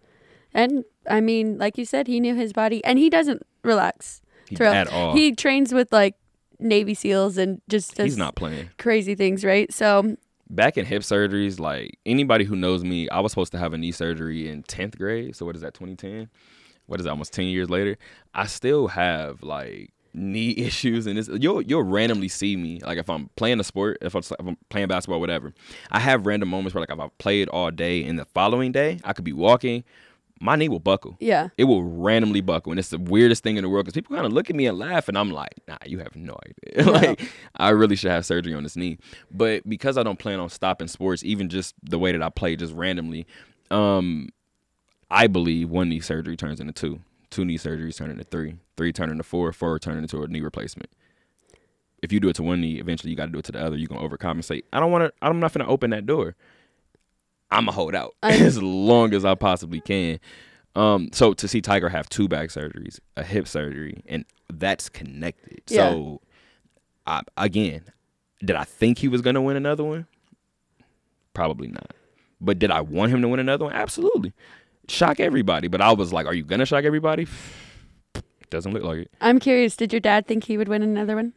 And I mean, like you said, he knew his body and he doesn't relax. At all. He trains with like Navy SEALs and just does He's not playing. crazy things, right? So, back in hip surgeries, like anybody who knows me, I was supposed to have a knee surgery in 10th grade. So what is that, 2010? What is that, almost 10 years later? I still have like knee issues and this you'll you'll randomly see me like if I'm playing a sport, if I'm, if I'm playing basketball, whatever. I have random moments where like if I've played all day and the following day I could be walking, my knee will buckle. yeah. It will randomly buckle, and it's the weirdest thing in the world because people kind of look at me and laugh, and I'm like, "Nah, you have no idea. like, I really should have surgery on this knee." But because I don't plan on stopping sports, even just the way that I play, just randomly, um, I believe one knee surgery turns into two, two knee surgeries turn into three, three turn into four, four turn into a knee replacement. If you do it to one knee, eventually you got to do it to the other. You're gonna overcompensate. I don't want to. I'm not gonna open that door. I'm gonna hold out I- as long as I possibly can. Um, so to see Tiger have two back surgeries, a hip surgery, and that's connected. So, I, again, did I think he was gonna win another one? Probably not. But did I want him to win another one? Absolutely. Shock everybody. But I was like, are you gonna shock everybody? Doesn't look like it. I'm curious, did your dad think he would win another one?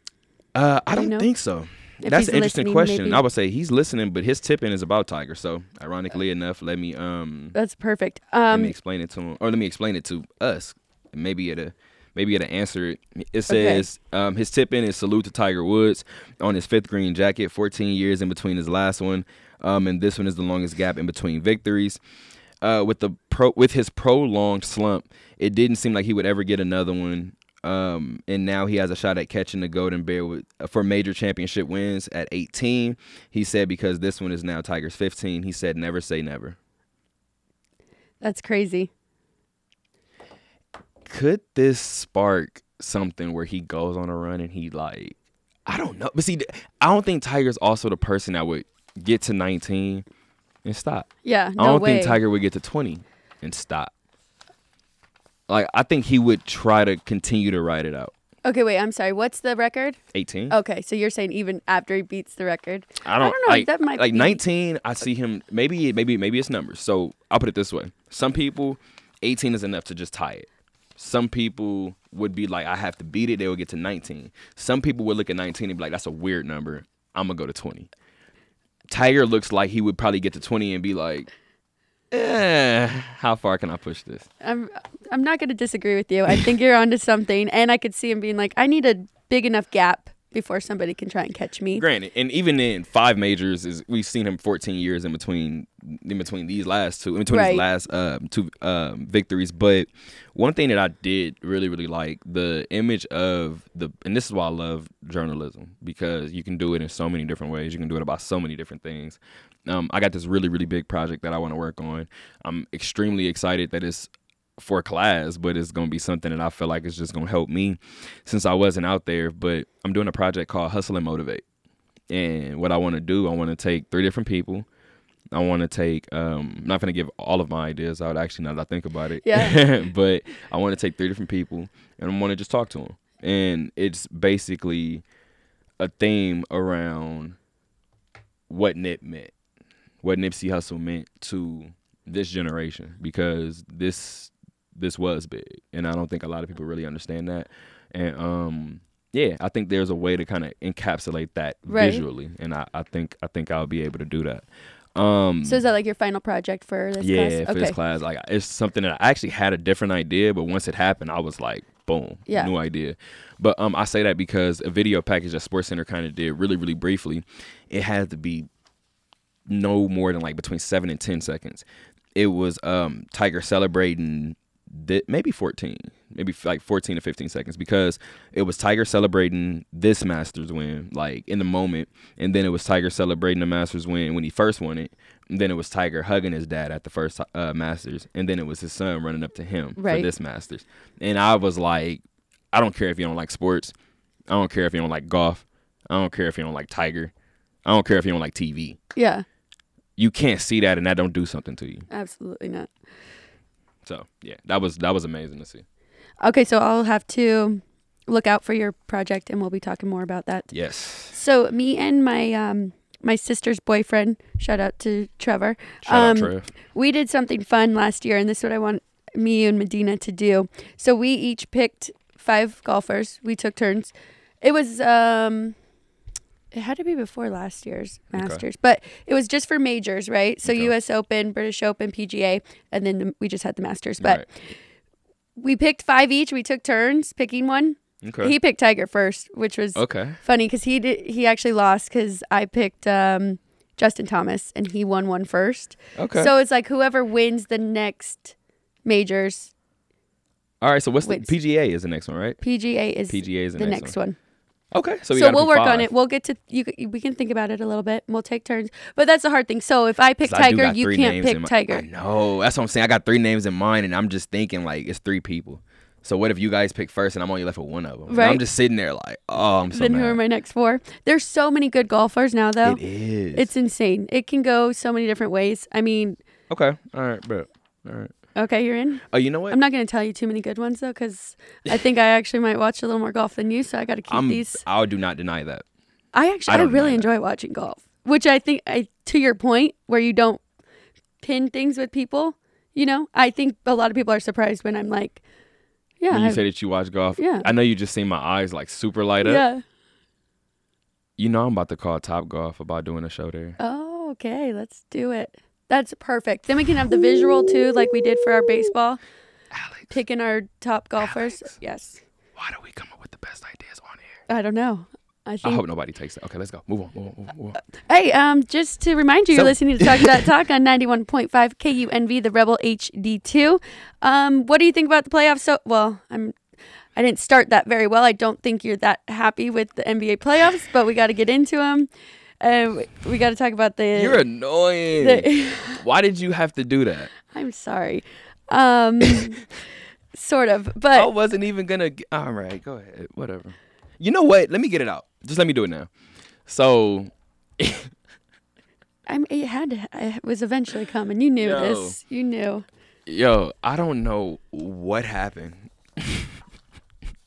Uh, I Do don't know? think so. That's an interesting question. I would say he's listening, but his tipping is about Tiger. So, ironically enough, let me um That's perfect. Um, let me Um, explain it to him, or let me explain it to us. Maybe it'll maybe it'll answer it. It Okay. says um, his tip in is salute to Tiger Woods on his fifth green jacket. 14 years in between his last one, um, and this one is the longest gap in between victories. Uh, with the pro with his prolonged slump, it didn't seem like he would ever get another one. Um, and now he has a shot at catching the golden bear with, for major championship wins at 18. He said because this one is now Tiger's 15. He said never say never. that's crazy. could this spark something where he goes on a run and he like I don't know. But see, I don't think Tiger's also the person that would get to 19 and stop. Yeah, no I don't way. think Tiger would get to 20 and stop. Like I think he would try to continue to ride it out. Okay, wait. I'm sorry. What's the record? 18. Okay, so you're saying even after he beats the record? I don't, I don't know. Like, that might like be- 19. I see him. Maybe maybe maybe it's numbers. So I'll put it this way: some people, 18 is enough to just tie it. Some people would be like, I have to beat it. They will get to 19. Some people would look at 19 and be like, that's a weird number. I'm gonna go to 20. Tiger looks like he would probably get to 20 and be like, eh, how far can I push this? I'm I'm not going to disagree with you. I think you're onto something, and I could see him being like, I need a big enough gap before somebody can try and catch me. Granted, and even in five majors is we've seen him 14 years in between in between these last two in between Right. these last um, two um, victories. But one thing that I did really really like the image of the and this is why I love journalism because you can do it in so many different ways. You can do it about so many different things. Um, I got this really really big project that I want to work on. I'm extremely excited that it's for class, but it's gonna be something that I feel like is just gonna help me since I wasn't out there. But I'm doing a project called Hustle and Motivate. And what I want to do, I want to take three different people. I want to take. Um, I'm not gonna give all of my ideas out. Actually, now that I think about it, Yeah. but I want to take three different people, and I want to just talk to them. And it's basically a theme around what Nip meant, what Nipsey Hussle meant to this generation, because this this was big, and I don't think a lot of people really understand that. And um, yeah, I think there's a way to kind of encapsulate that Right. visually, and I, I think I think I'll be able to do that. Um, So is that like your final project for this yeah, class? for okay. this class, like it's something that I actually had a different idea, but once it happened, I was like, boom, Yeah. new idea. But um, I say that because a video package that Sports Center kind of did really, really briefly, it had to be no more than like between seven and ten seconds. It was um Tiger celebrating th- maybe 14 maybe like 14 to 15 seconds because it was tiger celebrating this masters win like in the moment and then it was tiger celebrating the masters win when he first won it and then it was tiger hugging his dad at the first uh, masters and then it was his son running up to him Right. for this masters. And i was like i don't care if you don't like sports. I don't care if you don't like golf. I don't care if you don't like tiger. I don't care if you don't like tv Yeah, you can't see that and that don't do something to you absolutely not. so yeah that was that was amazing to see Okay, so I'll have to look out for your project, and we'll be talking more about that. yes So me and my um my sister's boyfriend, shout out to Trevor. shout out um, Trev. We did something fun last year, and this is what I want me and Medina to do. So we each picked five golfers. We took turns. It was um, it had to be before last year's Masters, but it was just for majors, right? So Okay. U.S. Open, British Open, PGA, and then the, we just had the Masters. But Right. we picked five each. We took turns picking one. Okay. He picked Tiger first, which was okay. funny because he did he actually lost because I picked um, Justin Thomas and he won one first. Okay. So it's like whoever wins the next majors, All right. So what's Wait. the PGA is the next one, right? PGA is PGA is the, the next one. Okay. So, So, we gotta we'll work on it. We'll get to you. We can think about it a little bit. We'll take turns, but that's the hard thing. So if I pick Tiger, got you can't pick my- Tiger. I know. That's what I'm saying. I got three names in mind, and I'm just thinking like it's three people. So what if you guys pick first, and I'm only left with one of them? And Right. I'm just sitting there like, oh, I'm so then mad. who are my next four? There's so many good golfers now, though. It is. It's insane. It can go so many different ways. I mean, okay. All right, bro. All right. Okay, you're in. Oh, you know what? I'm not going to tell you too many good ones though, because I think I actually might watch a little more golf than you. So I got to keep I'm. these. I do not deny that. I actually, I I, really enjoy watching golf, which I think, I to your point, where you don't pin things with people. You know, I think a lot of people are surprised when I'm like, yeah, when you I- say that you watch golf, Yeah. I know you just seen my eyes like super light up. yeah. You know I'm about to call Top Golf about doing a show there. Oh, okay, let's do it. That's perfect. Then we can have the visual too, like we did for our baseball, Alex, picking our top golfers. Alex. Yes. why do we come up with the best ideas on here? I don't know. I I hope nobody takes that. Okay, let's go. Move on. Move on. Move on. Move on. Hey, um, just to remind you, you're listening to Talk That Talk on 91.5 KUNV, the Rebel HD2. Um, what do you think about the playoffs? So, well, I'm, I didn't start that very well. I don't think you're that happy with the NBA playoffs, but we got to get into them. Uh, we- we got to talk about the. You're annoying. the Why did you have to do that? I'm sorry. Um, sort of, but I wasn't even gonna. All right, go ahead. Whatever. You know what? Let me get it out. Just let me do it now. So, I'm, it had to, it was eventually coming. You knew Yo. this. You knew. yo, I don't know what happened.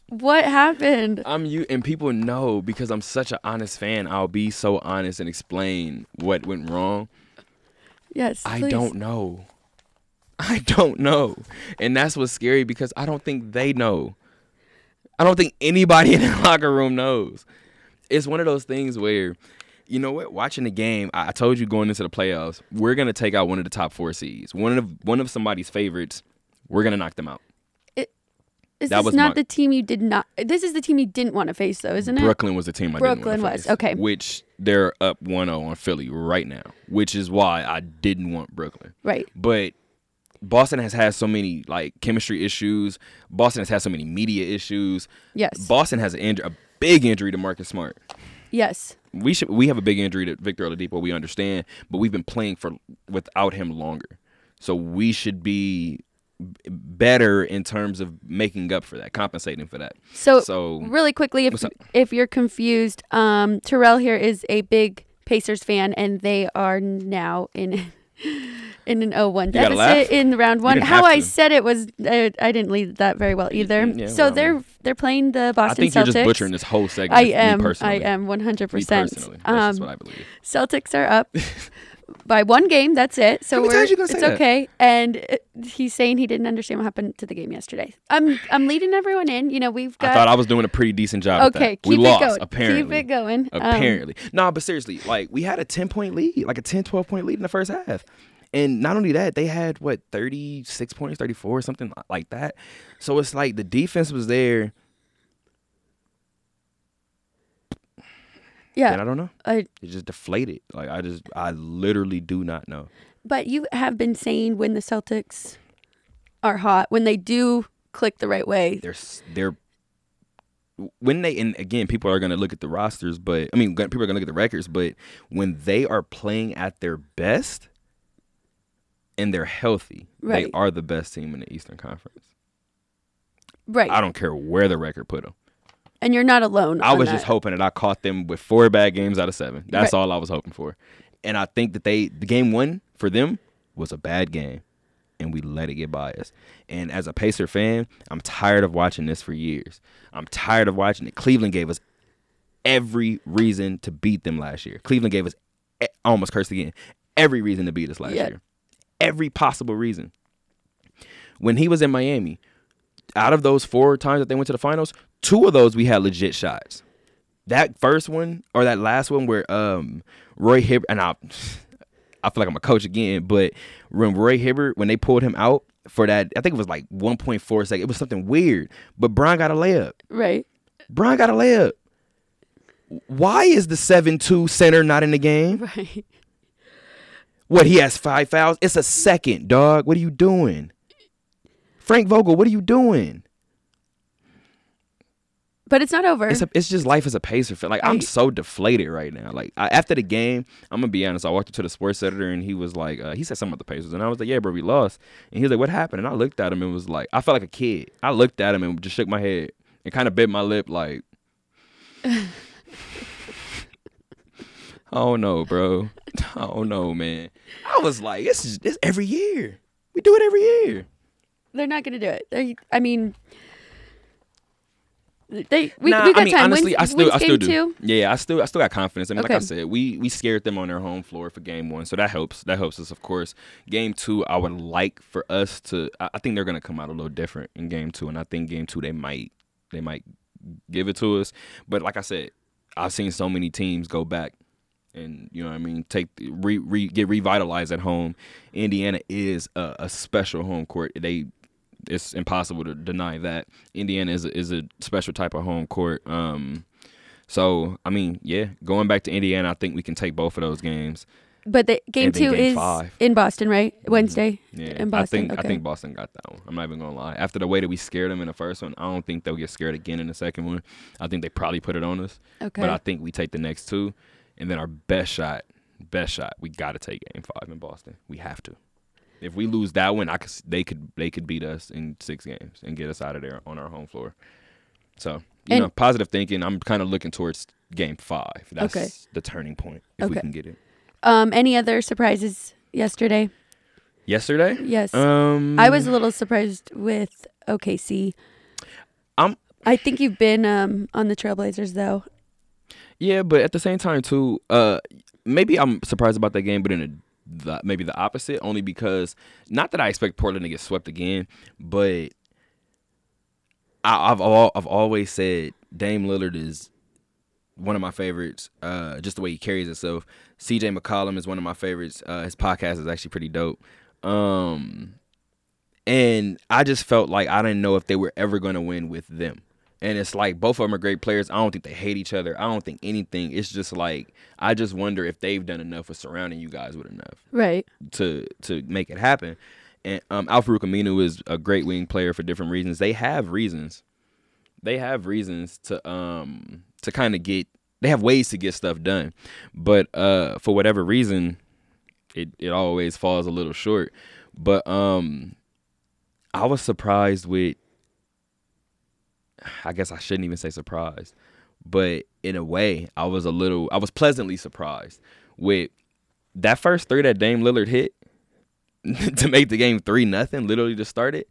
What happened? I'm you, and people know because I'm such an honest fan. I'll be so honest and explain what went wrong. Yes. I please. don't know. I don't know, and that's what's scary because I don't think they know. I don't think anybody in the locker room knows. It's one of those things where, you know what? Watching the game, I told you going into the playoffs, we're gonna take out one of the top four seeds, one of one of somebody's favorites. We're gonna knock them out. Is that this was not my- the team you did not? This is the team you didn't want to face, though, isn't it? Brooklyn was the team I Brooklyn didn't want was, face. okay. Which they're up 1-0 on Philly right now, which is why I didn't want Brooklyn. Right. But Boston has had so many like chemistry issues. Boston has had so many media issues. Yes. Boston has an injury, a big injury to Marcus Smart. Yes. We should we have a big injury to Victor Oladipo. We understand, but we've been playing for without him longer, so we should be better in terms of making up for that, compensating for that. So, so really quickly, if if you're confused, um, Terrell here is a big Pacers fan, and they are now in in an 0-1 gotta laugh. deficit in round one. How I said it was I, I didn't lead that very well either. Yeah, so well, they're they're playing the Boston I think Celtics. you're just butchering this whole segment. I am. I am 100. Me percent. That's Um, what I believe. Celtics are up by one game. That's it. So we're you it's say that? okay. And uh, he's saying he didn't understand what happened to the game yesterday. I'm I'm leading everyone in. You know we've got. I thought I was doing a pretty decent job. Okay, that. we keep it lost going. Keep apparently. it going. Um, Apparently, nah, but seriously, like we had a ten point lead, like a 10, 12 point lead in the first half, and not only that, they had what thirty six points, thirty four, something like that. So it's like the defense was there, Yeah. and I don't know, I, it just deflated. Like I just, I literally do not know. but you have been saying when the Celtics are hot, when they do click the right way. They're they're when they and again people are going to look at the rosters but i mean people are going to look at the records but when they are playing at their best and they're healthy Right. they are the best team in the eastern conference Right. i don't care where the record put them and you're not alone. i was that. just hoping that i caught them with four bad games out of seven that's Right. all i was hoping for and i think that they the game one for them was a bad game and we let it get by us. And as a Pacer fan, I'm tired of watching this for years. I'm tired of watching it. Cleveland gave us every reason to beat them last year. Cleveland gave us I almost cursed again. Every reason to beat us last Yeah. year. Every possible reason. When he was in Miami, out of those four times that they went to the finals, two of those we had legit shots. That first one or that last one where um Roy Hibbert and I I feel like I'm a coach again, but when Roy Hibbert, when they pulled him out for that, I think it was like 1.4 seconds. It was something weird. But Bron got a layup. right. Bron got a layup. Why is the 7-2 center not in the game? Right. What, he has five fouls? It's a second, dog. What are you doing? Frank Vogel, what are you doing? But it's not over. It's a, it's just life as a Pacer fan. Like I'm I- so deflated right now. Like I, after the game, I'm gonna be honest. I walked up to the sports editor and he was like, uh, he said something about the Pacers, and I was like, yeah, bro, we lost. And he was like, what happened? And I looked at him and was like, I felt like a kid. I looked at him and just shook my head and kind of bit my lip, like, oh no, bro, oh no, man. I was like, this is this every year. We do it every year. They're not going to do it. They, I mean, they we, nah, we got I mean, time. honestly, I still, I still do. Two? Yeah, I still, I still got confidence. I mean, like I said, we we scared them on their home floor for game one, so that helps. That helps us, of course. Game two, I would like for us to. I, I think they're gonna come out a little different in game two, and I think game two they might, they might give it to us. But like I said, I've seen so many teams go back. And you know what I mean, take re, re, get revitalized at home. Indiana is a, a special home court. They it's impossible to deny that Indiana is a, is a special type of home court. Um, so I mean, yeah, going back to Indiana, I think we can take both of those games. But the game two game is five. in Boston, right? Wednesday. Yeah, in Boston. I think okay. I think Boston got that one. I'm not even gonna lie. After the way that we scared them in the first one, I don't think they'll get scared again in the second one. I think they probably put it on us. Okay. But I think we take the next two, and then our best shot, best shot, we got to take Game Five in Boston. We have to. If we lose that one, I could, they could they could beat us in six games and get us out of there on our home floor. So you And- know, positive thinking. I'm kind of looking towards Game Five. That's Okay. the turning point if we can get it. Um, any other surprises yesterday? Yesterday, Yes. um, I was a little surprised with OKC. I'm I think you've been um, on the Trailblazers though. Yeah, but at the same time too, uh, maybe I'm surprised about that game, but in a the, maybe the opposite, only because not that I expect Portland to get swept again, but I, I've all, I've always said Dame Lillard is one of my favorites. Uh, just the way he carries himself. C.J. McCollum is one of my favorites. Uh, his podcast is actually pretty dope. Um, and I just felt like I didn't know if they were ever going to win with them. And it's like both of them are great players. I don't think they hate each other. I don't think anything. It's just like I just wonder if they've done enough with surrounding you guys with enough Right. to to make it happen. And um, Al-Farouq Aminu is a great wing player for different reasons. They have reasons. They have reasons to um to kind of get. They have ways to get stuff done, but uh for whatever reason, it it always falls a little short. But um, I was surprised with. I guess I shouldn't even say surprised, but in a way, I was a little. I was pleasantly surprised with that first three that Dame Lillard hit to make the game three nothing, literally to start it.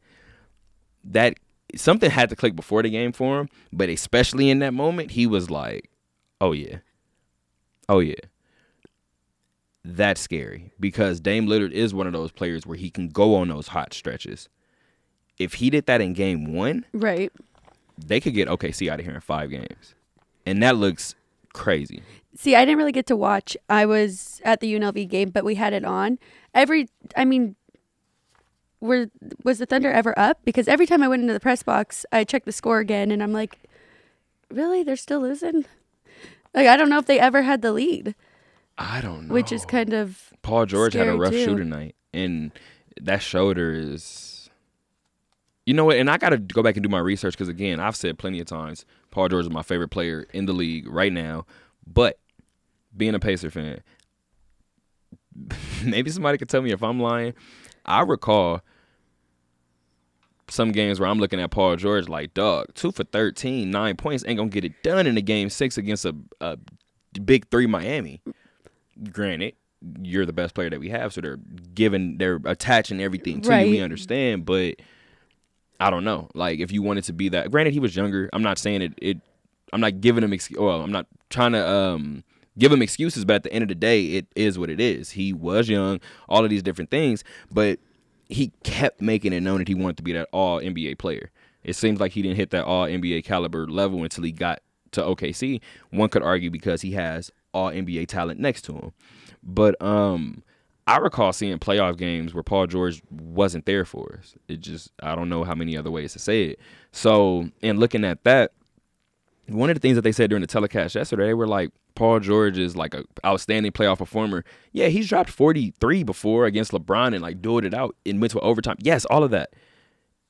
That something had to click before the game for him, but especially in that moment, he was like, "Oh yeah, oh yeah." That's scary because Dame Lillard is one of those players where he can go on those hot stretches. If he did that in game one, Right. They could get OKC out of here in five games, and that looks crazy. See, I didn't really get to watch. I was at the UNLV game, but we had it on. Every, I mean, were was the Thunder ever up? Because every time I went into the press box, I checked the score again, and I'm like, really, they're still losing. Like I don't know if they ever had the lead, I don't know. which is kind of Paul George had a rough too. shooting night, and that shoulder is. You know what? And I got to go back and do my research because again, I've said plenty of times Paul George is my favorite player in the league right now. But being a Pacer fan, maybe somebody could tell me if I'm lying. I recall some games where I'm looking at Paul George like, dog, two for 13, nine points ain't gonna get it done in a game six against a, a big three Miami. Granted, you're the best player that we have, so they're giving, they're attaching everything to you. We understand, but I don't know. Like, if you wanted to be that, granted, he was younger. I'm not saying it. It. I'm not giving him. Ex- well, I'm not trying to um give him excuses, but at the end of the day, it is what it is. He was young, all of these different things, but he kept making it known that he wanted to be that all NBA player. It seems like he didn't hit that all NBA caliber level until he got to OKC. One could argue because he has all NBA talent next to him. But um I recall seeing playoff games where Paul George wasn't there for us. It just I don't know how many other ways to say it. So, in looking at that, one of the things that they said during the telecast yesterday, they were like, Paul George is like a outstanding playoff performer. Yeah, he's dropped 43 before against LeBron and like dueled it out and went to overtime. Yes, all of that.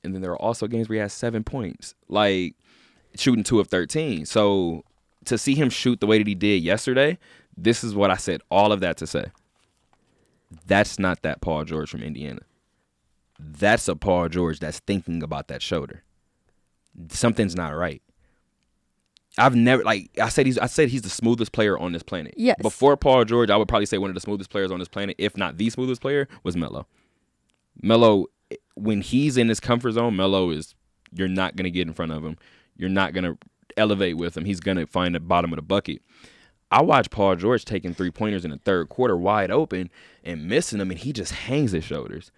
And then there are also games where he has seven points, like shooting two of 13. So to see him shoot the way that he did yesterday, this is what I said. All of that to say. That's not that Paul George from Indiana. That's a Paul George that's thinking about that shoulder. Something's not right. I've never like I said he's I said he's the smoothest player on this planet. Yes. Before Paul George, I would probably say one of the smoothest players on this planet, if not the smoothest player, was Melo. Melo, when he's in his comfort zone, Melo is you're not gonna get in front of him. You're not gonna elevate with him. He's gonna find the bottom of the bucket. I watched Paul George taking three pointers in the third quarter wide open and missing them, and he just hangs his shoulders.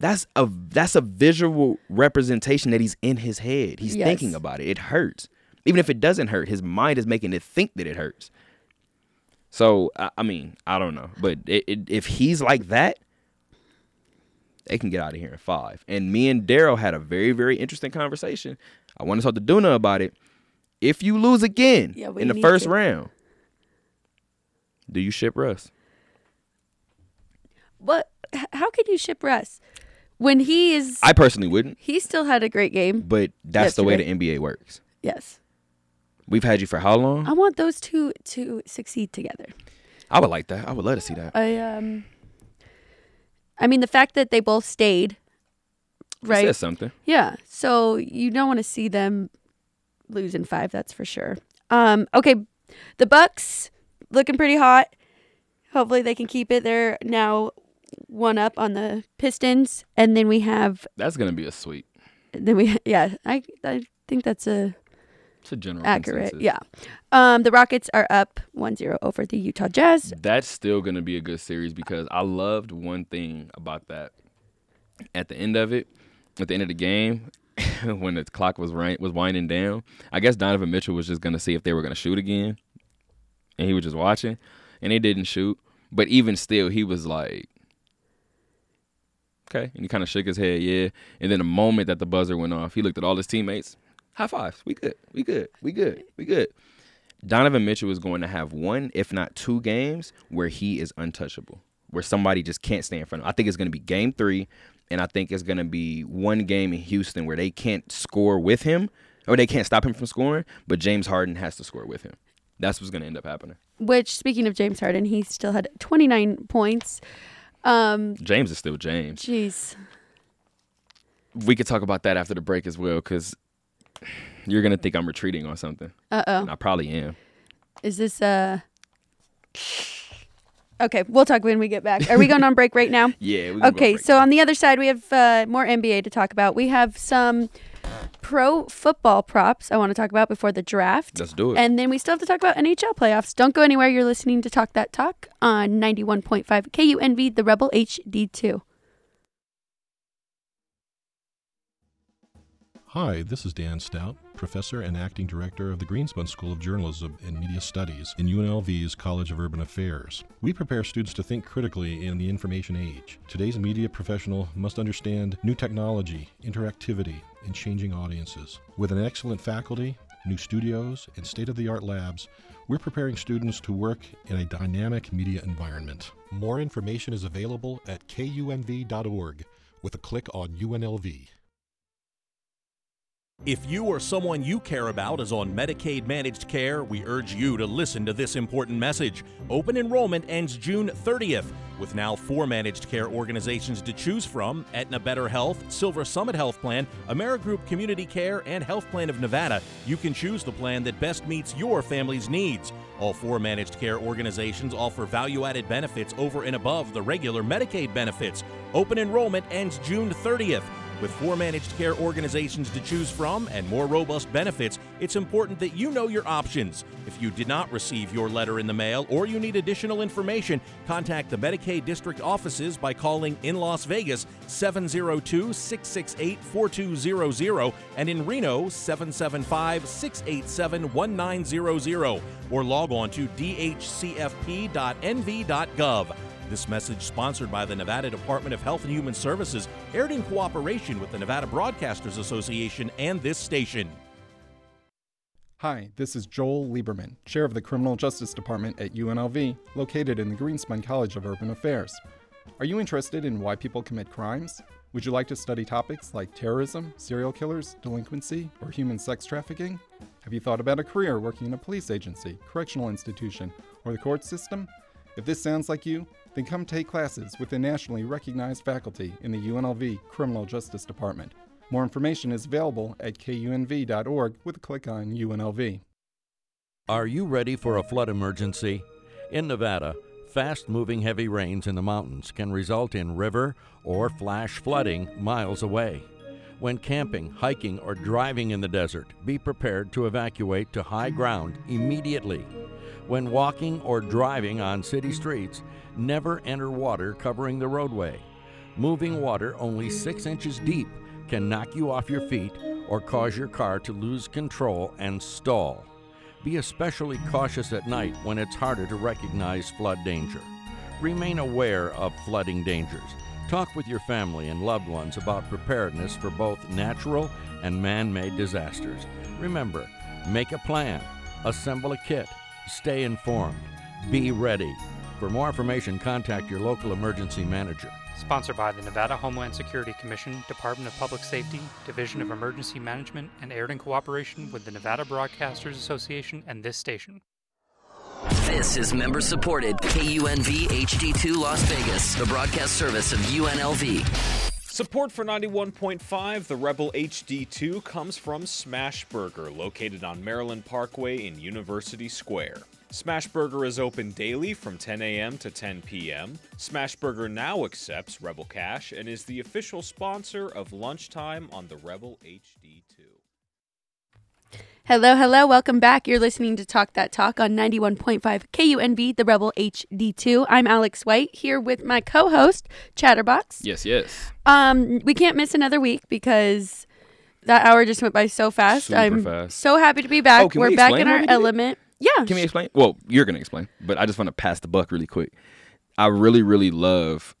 That's a that's a visual representation that he's in his head. He's Yes. thinking about it. It hurts. Even if it doesn't hurt, his mind is making it think that it hurts. So I, I mean, I don't know, but it, it, if he's like that, they can get out of here in five. And me and Daryl had a very very interesting conversation. I want to talk to Duna about it. If you lose again Yeah, in the first to. round, do you ship Russ? what? How can you ship Russ when he is? I personally wouldn't, he still had a great game. but that's the way the NBA works. Yes, We've had you for how long? I want those two to succeed together. I would like that. I would love to see that. I um. I mean, the fact that they both stayed, It right? says something. Yeah. So you don't want to see them lose in five, that's for sure. Um, okay. The Bucks looking pretty hot. Hopefully they can keep it. They're now one up on the Pistons. And then we have That's gonna be a sweep. then we yeah, I I think that's a It's a general accurate. consensus. Yeah. Um, the Rockets are up 1-0 over the Utah Jazz. That's still going to be a good series because I loved one thing about that. At the end of it, at the end of the game, when the clock was right, was winding down, I guess Donovan Mitchell was just to see if they were to shoot again, and he was just watching, and they didn't shoot. But even still, he was like, "Okay," and he kind of shook his head, yeah. And then the moment that the buzzer went off, he looked at all his teammates, high fives, we good, we good, we good, we good. Donovan Mitchell is going to have one, if not two games where he is untouchable, where somebody just can't stay in front of him. I think it's going to be game three, and I think it's going to be one game in Houston where they can't score with him, or they can't stop him from scoring, but James Harden has to score with him. That's what's going to end up happening. Which, speaking of James Harden, he still had 29 points. Um, James is still James. jeez. We could talk about that after the break as well, because you're going to think I'm retreating on something. Uh And oh. I probably am. Is this uh? Okay, we'll talk when we get back. Are we going on break right now? Yeah. We Okay, so on the other side, we have uh, more NBA to talk about. We have some pro football props I want to talk about before the draft. Let's do it. And then we still have to talk about NHL playoffs. Don't go anywhere. You're listening to Talk That Talk on 91.5 KUNV, the Rebel HD2. Hi, this is Dan Stout, professor and acting director of the Greenspun School of Journalism and Media Studies in UNLV's College of Urban Affairs. We prepare students to think critically in the information age. Today's media professional must understand new technology, interactivity, and changing audiences. With an excellent faculty, new studios, and state of the art labs, we're preparing students to work in a dynamic media environment. More information is available at kunv.org with a click on UNLV. If you or someone you care about is on Medicaid managed care, we urge you to listen to this important message. Open enrollment ends June 30th. With now four managed care organizations to choose from Aetna Better Health, Silver Summit Health Plan, Amerigroup Community Care, and Health Plan of Nevada, you can choose the plan that best meets your family's needs. All four managed care organizations offer value added benefits over and above the regular Medicaid benefits. Open enrollment ends June 30th. With four managed care organizations to choose from and more robust benefits, it's important that you know your options. If you did not receive your letter in the mail or you need additional information, contact the Medicaid district offices by calling in Las Vegas 702 668 4200 and in Reno 775 687 1900 or log on to dhcfp.nv.gov. This message, sponsored by the Nevada Department of Health and Human Services, aired in cooperation with the Nevada Broadcasters Association and this station. Hi, this is Joel Lieberman, Chair of the Criminal Justice Department at UNLV, located in the Greenspun College of Urban Affairs. Are you interested in why people commit crimes? Would you like to study topics like terrorism, serial killers, delinquency, or human sex trafficking? Have you thought about a career working in a police agency, correctional institution, or the court system? If this sounds like you, then come take classes with the nationally recognized faculty in the UNLV Criminal Justice Department. More information is available at kunv.org with a click on UNLV. Are you ready for a flood emergency? In Nevada, fast moving heavy rains in the mountains can result in river or flash flooding miles away. When camping, hiking, or driving in the desert, be prepared to evacuate to high ground immediately. When walking or driving on city streets, never enter water covering the roadway. Moving water only six inches deep can knock you off your feet or cause your car to lose control and stall. Be especially cautious at night when it's harder to recognize flood danger. Remain aware of flooding dangers. Talk with your family and loved ones about preparedness for both natural and man made disasters. Remember, make a plan, assemble a kit, stay informed, be ready. For more information, contact your local emergency manager. Sponsored by the Nevada Homeland Security Commission, Department of Public Safety, Division of Emergency Management, and aired in cooperation with the Nevada Broadcasters Association and this station. This is member supported KUNV HD2 Las Vegas, the broadcast service of UNLV. Support for 91.5 The Rebel HD2 comes from Smash Burger, located on Maryland Parkway in University Square. Smash Burger is open daily from 10 a.m. to 10 p.m. Smash Burger now accepts Rebel Cash and is the official sponsor of Lunchtime on the Rebel HD2. Hello, hello. Welcome back. You're listening to Talk That Talk on 91.5 KUNV, the Rebel HD2. I'm Alex White here with my co-host Chatterbox. Yes, yes. Um, we can't miss another week because that hour just went by so fast. Super I'm fast. so happy to be back. Oh, We're we back in our element. Yeah. Can we explain? Well, you're gonna explain, but I just want to pass the buck really quick. I really, really love